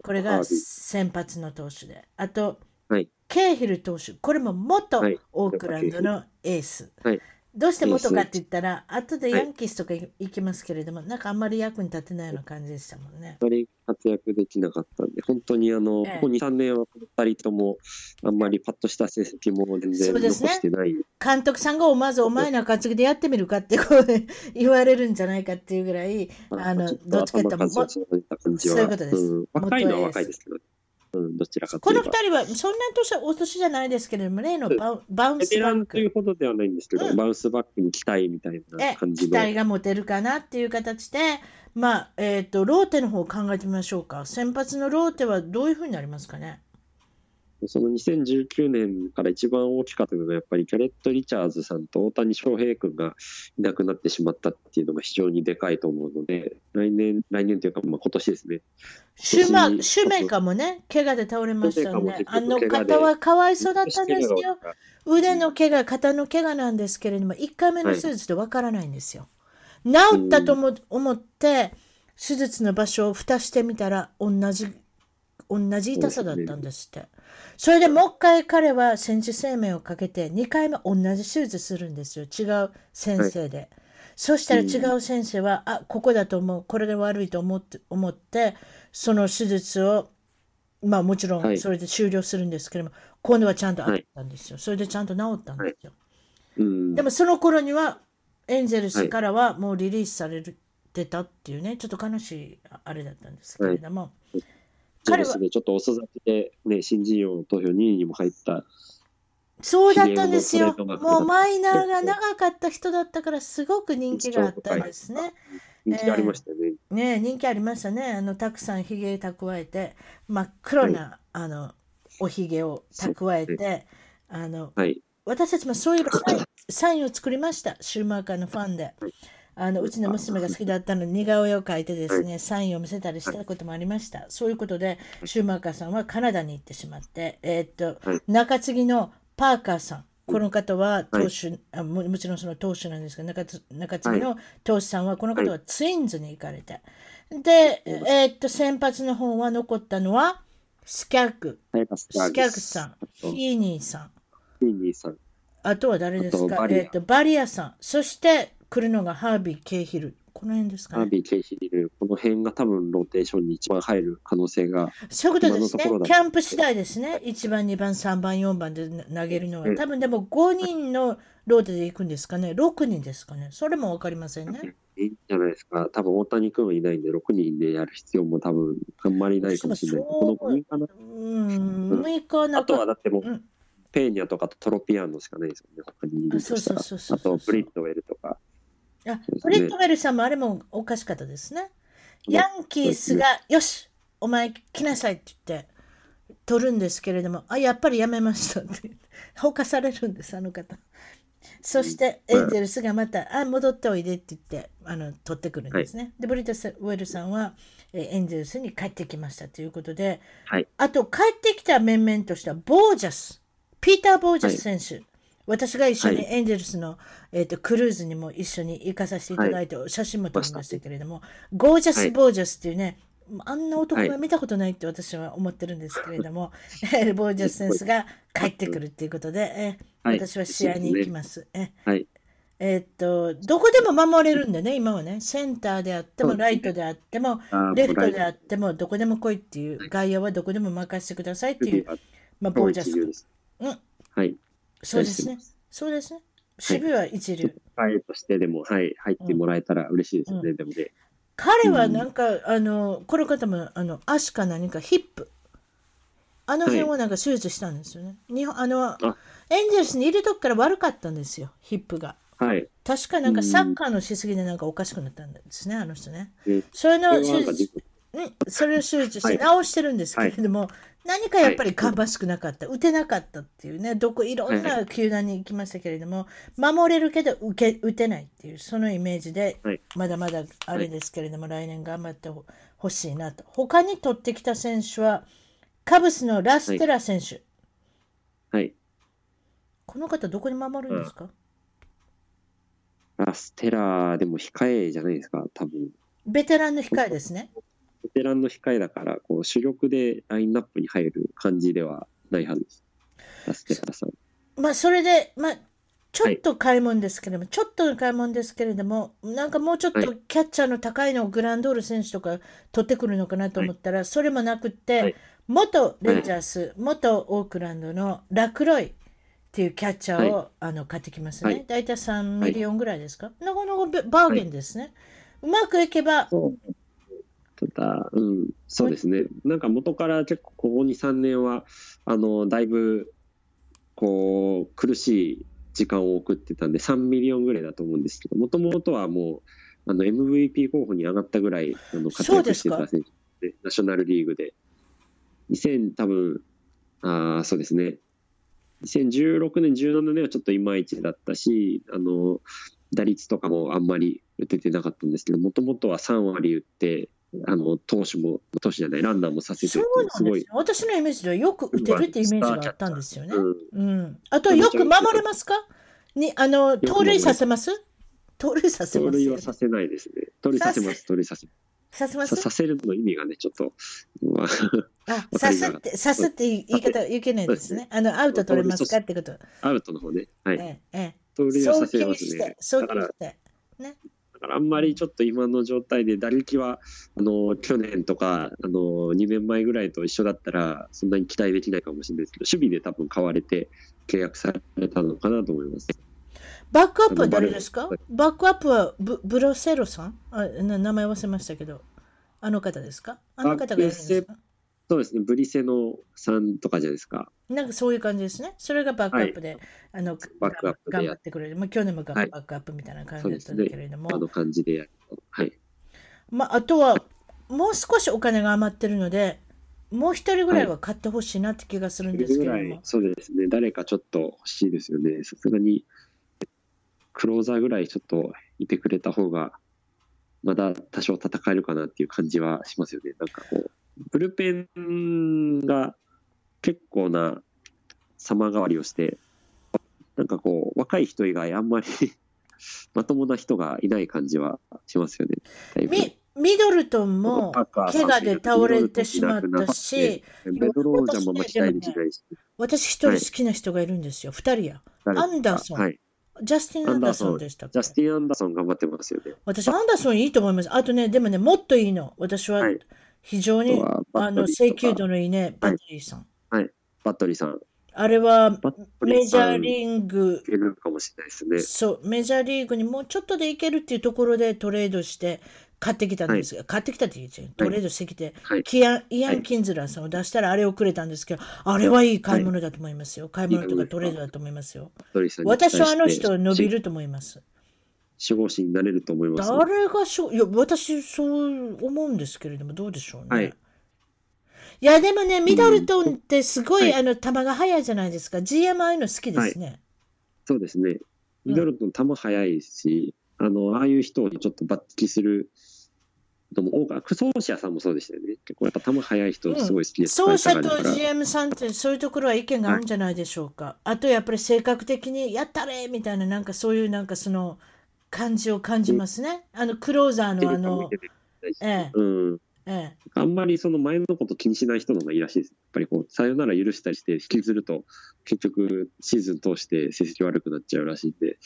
これが先発の投手で。あと、はい、ケイヒル投手。これも元オークランドのエース。はいどうして元かって言ったら、後でヤンキースとか行きますけれども、はい、なんかあんまり役に立てないような感じでしたもんね。あまり活躍できなかったんで、本当にあの、ええ、ここ2、3年は2人とも、あんまりパッとした成績も全然残してない。ね、監督さんがまずお前の担ぎでやってみるかってこう <laughs> 言われるんじゃないかっていうぐらい、あの、どっちかっていうと、そういうことです。うん、若いのは若いですけど、うん、どちらかこの二人はそんな年お年じゃないですけれども、例のババウンスバック。というほどではないんですけど、うん、バウンスバックに期待みたいな感じで。期待が持てるかなっていう形で、まあ、えっ、ー、と、ローテの方を考えてみましょうか。先発のローテはどういうふうになりますかね？その2019年から一番大きかったのが、やっぱりキャレット・リチャーズさんと大谷翔平君がいなくなってしまったっていうのが非常にでかいと思うので、来年、来年というか、まあ、今年ですね。シュマシュメーカーもね、怪我で倒れましたね。あの方はかわいそうだったんですよ。腕の怪我、肩の怪我なんですけれども、1回目の手術でわからないんですよ。はい、治ったと思って、手術の場所を蓋してみたら、同じ、同じ痛さだったんですって。それでもう一回彼は戦時生命をかけて2回目同じ手術するんですよ。違う先生で。はい、そしたら違う先生は、うん、あ、ここだと思う。これが悪いと思って、思って、その手術を、まあもちろんそれで終了するんですけども、はい、今度はちゃんとあったんですよ。それでちゃんと治ったんですよ。はいうん、でもその頃には、エンゼルスからはもうリリースされてたっていうね、ちょっと悲しいあれだったんですけれども。そうですね、ちょっと遅咲きで、ね、新人王投票2位にも入った。そうだったんですよ。もうマイナーが長かった人だったから、すごく人気があったんですね。人気ありましたね。えー、ね人気ありましたね。あのたくさんひげ蓄えて、真っ黒な、はい、あのおひげを蓄えて、ね、あの、はい、私たちもそういえばサインを作りました、シューマーカーのファンで。はいあのうちの娘が好きだったのに似顔絵を描いてですね、サインを見せたりしたこともありました。そういうことで、シューマーカーさんはカナダに行ってしまって、えー、っと、中継ぎのパーカーさん、この方は投手、あももちろんその投手なんですけど、中津中継ぎの投手さんは、この方はツインズに行かれて、で、えーっと、先発の方は残ったのは、スキャッグ、スキャッグさん、ヒーニーさん、ヒーニーさん。あとは誰ですか？えーっと、バリアさん、そして来るのがハービー・ケイヒル。この辺ですかね。ハービー、ケイヒル、この辺が多分ローテーションに一番入る可能性が、そういうことですねキャンプ次第ですね。1番、2番、3番、4番で投げるのは。多分でも5人のローテで行くんですかね。6人ですかね。それも分かりませんね。いいんじゃないですか。多分大谷君はいないんで、6人でやる必要も多分あんまりないかもしれない。この5人かな。うん、6日なんあとはか。だってもう、うんペーニャとかとトロピアーノしかないですよね、他にいるとしたら。あそうそうそうそうあと、ブリットウェルとか。あそうですねブリットウェルさんもあれもおかしかったですね。ヤンキースが、よし、お前来なさいって言って、取るんですけれども、あ、やっぱりやめましたって、<laughs> ほかされるんです、あの方。そして、エンゼルスがまた、あ、戻っておいでって言って、あの、取ってくるんですね。で、ブリットウェルさんは、えーエンゼルスに帰ってきましたということで、はい。あと、帰ってきた面々としては、ボージャス、ピーター・ボージャス選手、私が一緒にはい。エンゼルスの、えー、とクルーズにも一緒に行かさせていただいて、写真も撮りましたけれども、ゴージャス・はい。ボージャスっていうね、あんな男は見たことないって私は思ってるんですけれども、<laughs> えーボージャス選手が帰ってくるっていうことで、え私は試合に行きます。えはい。えーっと、どこでも守れるんでね、今はね、センターであっても、ライトであっても、レフトであっても、どこでも来いっていう、外野はどこでも任せてくださいっていう、まあ、ボージャス。うん、はい。そうですね。そうですね。守備は一流。はい、としてでも、はい、入ってもらえたら嬉しいですよね、でもね。彼はなんか、あの、この方も、あの、足か何かヒップ。あの辺をなんか手術したんですよね。日本あのエンゼルスにいる時から悪かったんですよ、ヒップが。はい。確かなんかサッカーのしすぎでなんかおかしくなったんですね、あの人ね。でそれの手術、うん、それを手術して直してるんですけれども、何かやっぱり芳しくなかった、打てなかったっていうね、どこいろんはいな球団に行きましたけれども、守れるけど受け打てないっていう、そのイメージではい、まだまだあれですけれども、来年頑張ってほしいなと。他に取ってきた選手は、カブスのラステラ選手。はい。この方、どこに守るんですか、ラステラでも控えじゃないですか、多分。ベテランの控えですね。ベテランの控えだから、こう主力でラインナップに入る感じではないはずです。さん。まあ、それで、まあ、ちょっと買い物ですけれども、ちょっとの買い物ですけれども、なんかもうちょっとはいキャッチャーの高いのをグランドール選手とか取ってくるのかなと思ったら、それもなくって、はい元レンジャース、元オークランドのルクロイっていうキャッチャーを、あの買ってきますね。はい大体3 millionぐらいですか、なかなかバーゲンですね。うまくいけば。ただ、うん、そうですね。なんか元から結構ここ2、3年は、あの、だいぶ、こう、苦しい時間を送ってたんで、3 millionぐらいだと思うんですけど、もともとはもう、あの、MVP 候補に上がったぐらい、あの、活躍してた選手で、ナショナルリーグで。2000、多分、ああ、そうですね。2016年、17年はちょっといまいちだったし、あの、打率とかもあんまり打ててなかったんですけど、もともとは3割打って、あの、投手も、投手じゃない、ランナーもさせてそうってすごいなんですよ。。私のイメージではよく打てるってイメージがあったんですよね。うんうん。あと、よく守れますか？に、あの、く盗塁させます？盗塁させ盗ますよね塁はさせないですね。盗塁させます、盗塁させささせます？させるの意味がね、ちょっと、まあ、<laughs> さすって、さすって言い方いけないですね。あの、アウト取れますか？ってこと。アウトの方ね。はい。ええ、え盗え。塁はさせますね、。送だから、球して。ね。だからあんまりちょっと今の状態で打撃は、あの、去年とか、あの、2年前ぐらいと一緒だったら、そんなに期待できないかもしれないですけど、守備で多分買われて契約されたのかなと思います。バックアップは誰ですか？バックアップはブブロセロさん？あな名前忘れましたけど。あの方ですか？あの方がいるんですか？そうですね、ブリセノさんとかじゃないですか。なんかそういう感じですね。それがバックアップで、あのバックアップ頑張ってくれる。まあ、去年もバックアップみたいな感じだったんだけれども。。あの感じでやると。はい。まあ、あとは、もう少しお金が余ってるので、もう一人ぐらいは買ってほしいなって気がするんですけども。、そうですね、誰かちょっと欲しいですよね。さすがに、クローザーぐらいちょっといてくれた方が、まだ多少戦えるかなっていう感じはしますよね。なんかこう、ブルペンが結構な様変わりをして、なんかこう、若い人以外あんまり <laughs> まともな人がいない感じはしますよね。ミミドルトンも怪我で倒れてしまったし、ベドロージャンも待ちたいし、私一人好きな人がいるんですよ。二、人や。アンダーソン。はいジャスティン・アンダーソンでしたジャスティン・アンダーソン頑張ってますよね。私、アンダーソンいいと思います。あとね、でもね、もっといいの。私は非常に、はい、あの請求度のいいね、バッテリーさん。はい、バットリーさん。あれはメジャーリーグ、いけるかもしれないですね。そう、メジャーリーグにもうちょっとでいけるっていうところでトレードして、買ってきたんですが、はい、買ってきたって言っちゃう。トレードしてきて、はい、キアイアン・キンズラーさんを出したらあれをくれたんですけど、あれはいい買い物だと思いますよ。買い物とかトレードだと思いますよ。私はあの人伸びると思います。守護神になれると思います、ね、誰がしょいや、私そう思うんですけれども、どうでしょうね。はい、いや、でもね、ミドルトンってすごい、うん、あの球が速いじゃないですか。GM ああいうの好きですね。そうですね。ミドルトン球速いし、あの、ああいう人をちょっと抜擢するでも、クソーシアさんもそうでしたよね。結構やっぱ球速い人すごい好きです。うん、奏者と GM さんってそういうところは意見があるんじゃないでしょうか。はい、あとやっぱり性格的にやったれみたいななんかそういうなんかその感じを感じますね。あのクローザーのあの、ええ。うんええ、あんまりその前のこと気にしない人の方がいいらしいです。やっぱりこう、さよなら許したりして引きずると、結局シーズン通して成績悪くなっちゃうらしいんで。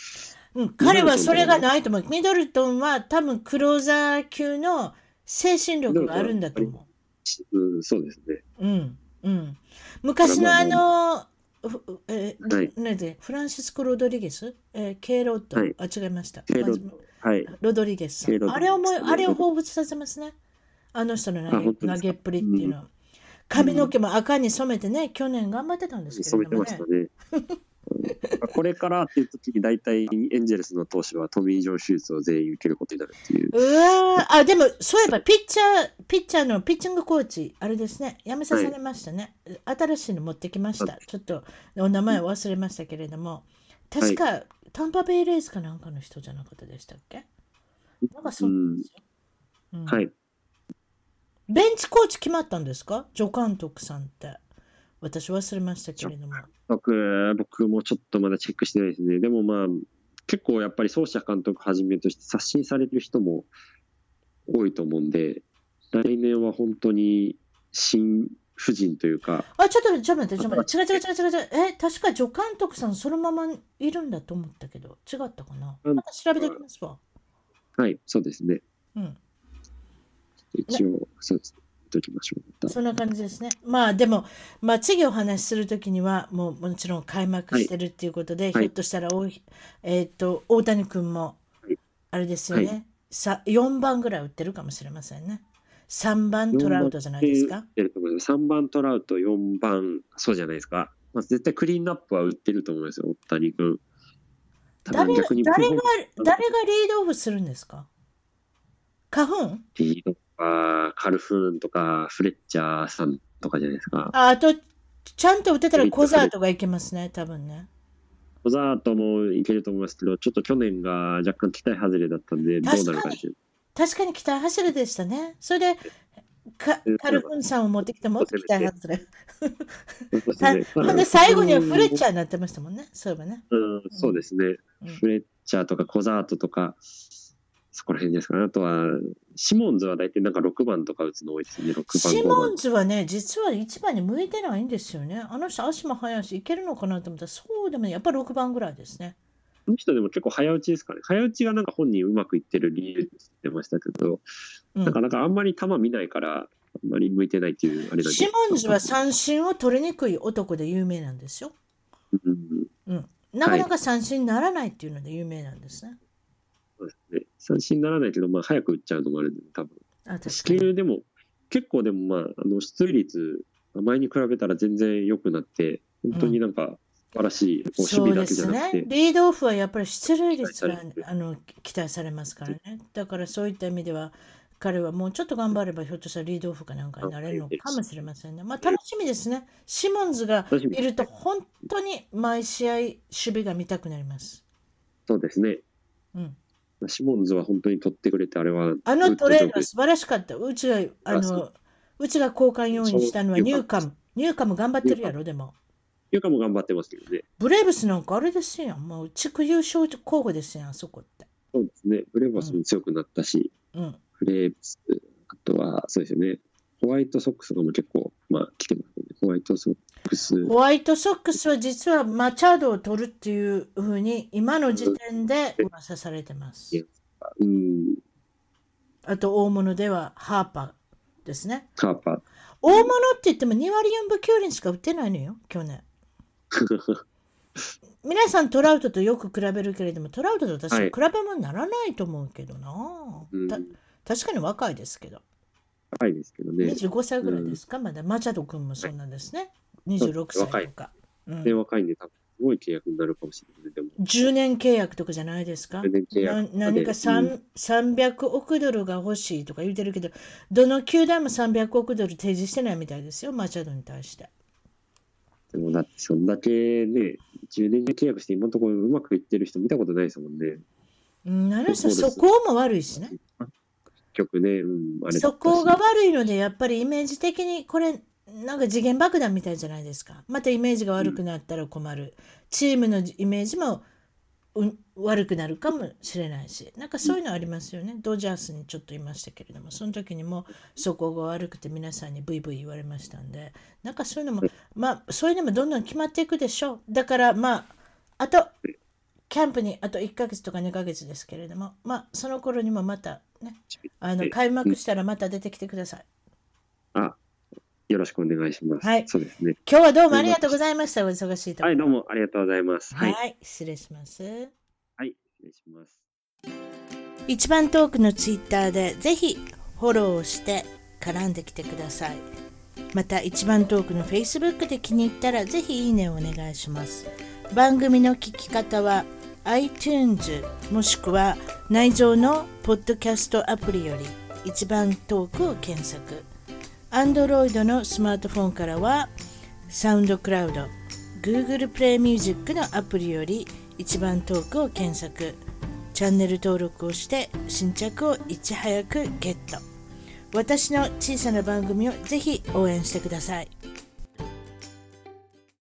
うん、彼はそれがないと思う。ミドルトンは多分クローザー級の精神力があるんだと思う。うん、そうですね。うん、うん。昔のあの、えー、はい、なんでフランシスコ・ロドリゲス、えー、ケイロッド、はい、あ、違いました。ケイロはい、ロドリゲス。あれをも、あれを彷彿させますね。あの人の投げ投げっぷりっていうのは。髪の毛も赤に染めてね、去年頑張ってたんですけどね。染めてましたね。これからっていう時に大体エンジェルスの投手はトミー・ジョン手術を全員受けることになるっていう。うわあ、でもそういえばピッチャー、ピッチャーのピッチングコーチ、あれですね、辞めさせましたね、はい、新しいの持ってきました。ちょっとお名前忘れましたけれども、確か、はい、タンパベイレースかなんかの人じゃなかったでしたっけ？なんかそうなんですよ。うん、はい。ベンチコーチ決まったんですか？助監督さんって。私忘れましたけれども。僕、僕もちょっとまだチェックしてないですね。でもまあ、結構やっぱり奏者監督はじめとして刷新されてる人も多いと思うんで、来年は本当に新夫人というか。あ、ちょっと、ちょっと待って、ちょっと待って、違う違う違う違う違う。え、確か助監督さんそのままいるんだと思ったけど、違ったかな？また調べておきますわ。はい、そうですね。うん。一応、そうですね。ときましょう。そんな感じですね。まあでも、まあ、次お話しするときには、もうもちろん開幕してるっていうことで、はい、ひょっとしたらお、えーと、大谷君も、あれですよね、はい、さ、4番ぐらい打ってるかもしれませんね。3番トラウトじゃないですか？3番トラウト、4番、そうじゃないですか。まあ、絶対クリーンナップは打ってると思いますよ、大谷君。誰誰が誰がリードオフするんですか？花粉？リードか、カルフーンとか、フレッチャーさんとかじゃないですか。ああと、ちゃんと打てたらコザートがいけますね、多分ね。コザートもいけると思いますけど、ちょっと去年が若干期待外れだったんで、どうなるかし確かに期待外れでしたね。それで、かカルフーンさんを持ってきてもっと期待外れ。<laughs> ほんで、最後にはフレッチャーになってましたもんね、そういえばね。うん、そうですね。うん、フレッチャーとかコザートとか、そこら辺ですかね。あとは、シモンズは大体なんか6番とか打つの多いですね。6番シモンズはね、実は1番に向いてないんですよね。あの人足も速いし、いけるのかなと思ったら、そうでも、ね、やっぱり6番ぐらいですね。この人でも結構早打ちですかね。早打ちがなんか本人うまくいってる理由って言ってましたけど、うん、なかなかあんまり球見ないから、あんまり向いてないっていうあれだけシモンズは三振を取りにくい男で有名なんですよ。うん、うん、なかなか三振にならないっていうので有名なんですね。はいそうですね。三振にならないけど、まあ、早く打っちゃうのもあるんで、多分。スケールでも、結構でも、まあ、あの出塁率、前に比べたら全然良くなって、本当になんか、素晴らしい、守備だけじゃなくて、ね、リードオフはやっぱり出塁率があの期待されますからね。だからそういった意味では、彼はもうちょっと頑張ればひょっとしたらリードオフかなんかになれるのかもしれませんね。まあ楽しみですね。シモンズがいると本当に毎試合守備が見たくなります。そうですね。うん。シモンズは本当に取ってくれて、あれは。あのトレードは素晴らしかった。うちが、あの、うちが交換用意したのはニューカム。ニューカム頑張ってるやろ、でも。ユカも頑張ってますけどね。ブレーブスなんかあれですやん。もう地区優勝候補ですやん、あそこって。そうですね。ブレーブスも強くなったし、うん、ブレーブス、あとは、そうですよね。ホワイトソックスがも結構、まあ、来てますね。ホワイトソックス。ホワイトソックスは実はマチャードを取るっていうふうに、今の時点で噂されてます。うん。あと、大物ではハーパーですね。ハーパー。大物って言っても2割4分9厘しか打ってないのよ、去年。<laughs> 皆さんトラウトとよく比べるけれども、トラウトと私は比べ物にならないと思うけどな、はい、確かに若いですけど。若いですけどね。25歳ぐらいですか、うん、まだ。マチャド君もそうなんですね。26歳とか。うん、若いんで、多分すごい契約になるかもしれない。でも10年契約とかじゃないですか？何か300億ドルが欲しいとか言うてるけど、どの球団も300億ドル提示してないみたいですよ、マチャドに対して。でもだって、そんだけね、10年で契約して今のところうまくいってる人見たことないですもんね。うん、なるそこも悪いしね。局ね、うん、あれそこが悪いので、やっぱりイメージ的にこれ、なんか次元爆弾みたいじゃないですか。またイメージが悪くなったら困る。うん、チームのイメージも、悪くなるかもしれないし、なんかそういうのありますよね。うん、ドジャースにちょっといましたけれども、その時にもそこが悪くて皆さんにブイブイ言われましたんで、なんかそういうのも、まあそういうのもどんどん決まっていくでしょう。だからまあ、あと、キャンプにあと1ヶ月とか2ヶ月ですけれども、まあその頃にもまたね、あの開幕したらまた出てきてください。あ、よろしくお願いします。はい。そうですね。今日はどうもありがとうございました。お忙しいところ。はい、どうもありがとうございます。はい、はい、失礼します。はい、失礼します。一番トークのツイッターでぜひフォローして絡んできてください。また一番トークの Facebook で気に入ったらぜひいいねをお願いします。番組の聞き方は iTunes もしくは内蔵のポッドキャストアプリより一番トークを検索。Android のスマートフォンからはサウンドクラウド Google プレイミュージックのアプリより一番トークを検索。チャンネル登録をして新着をいち早くゲット。私の小さな番組をぜひ応援してください。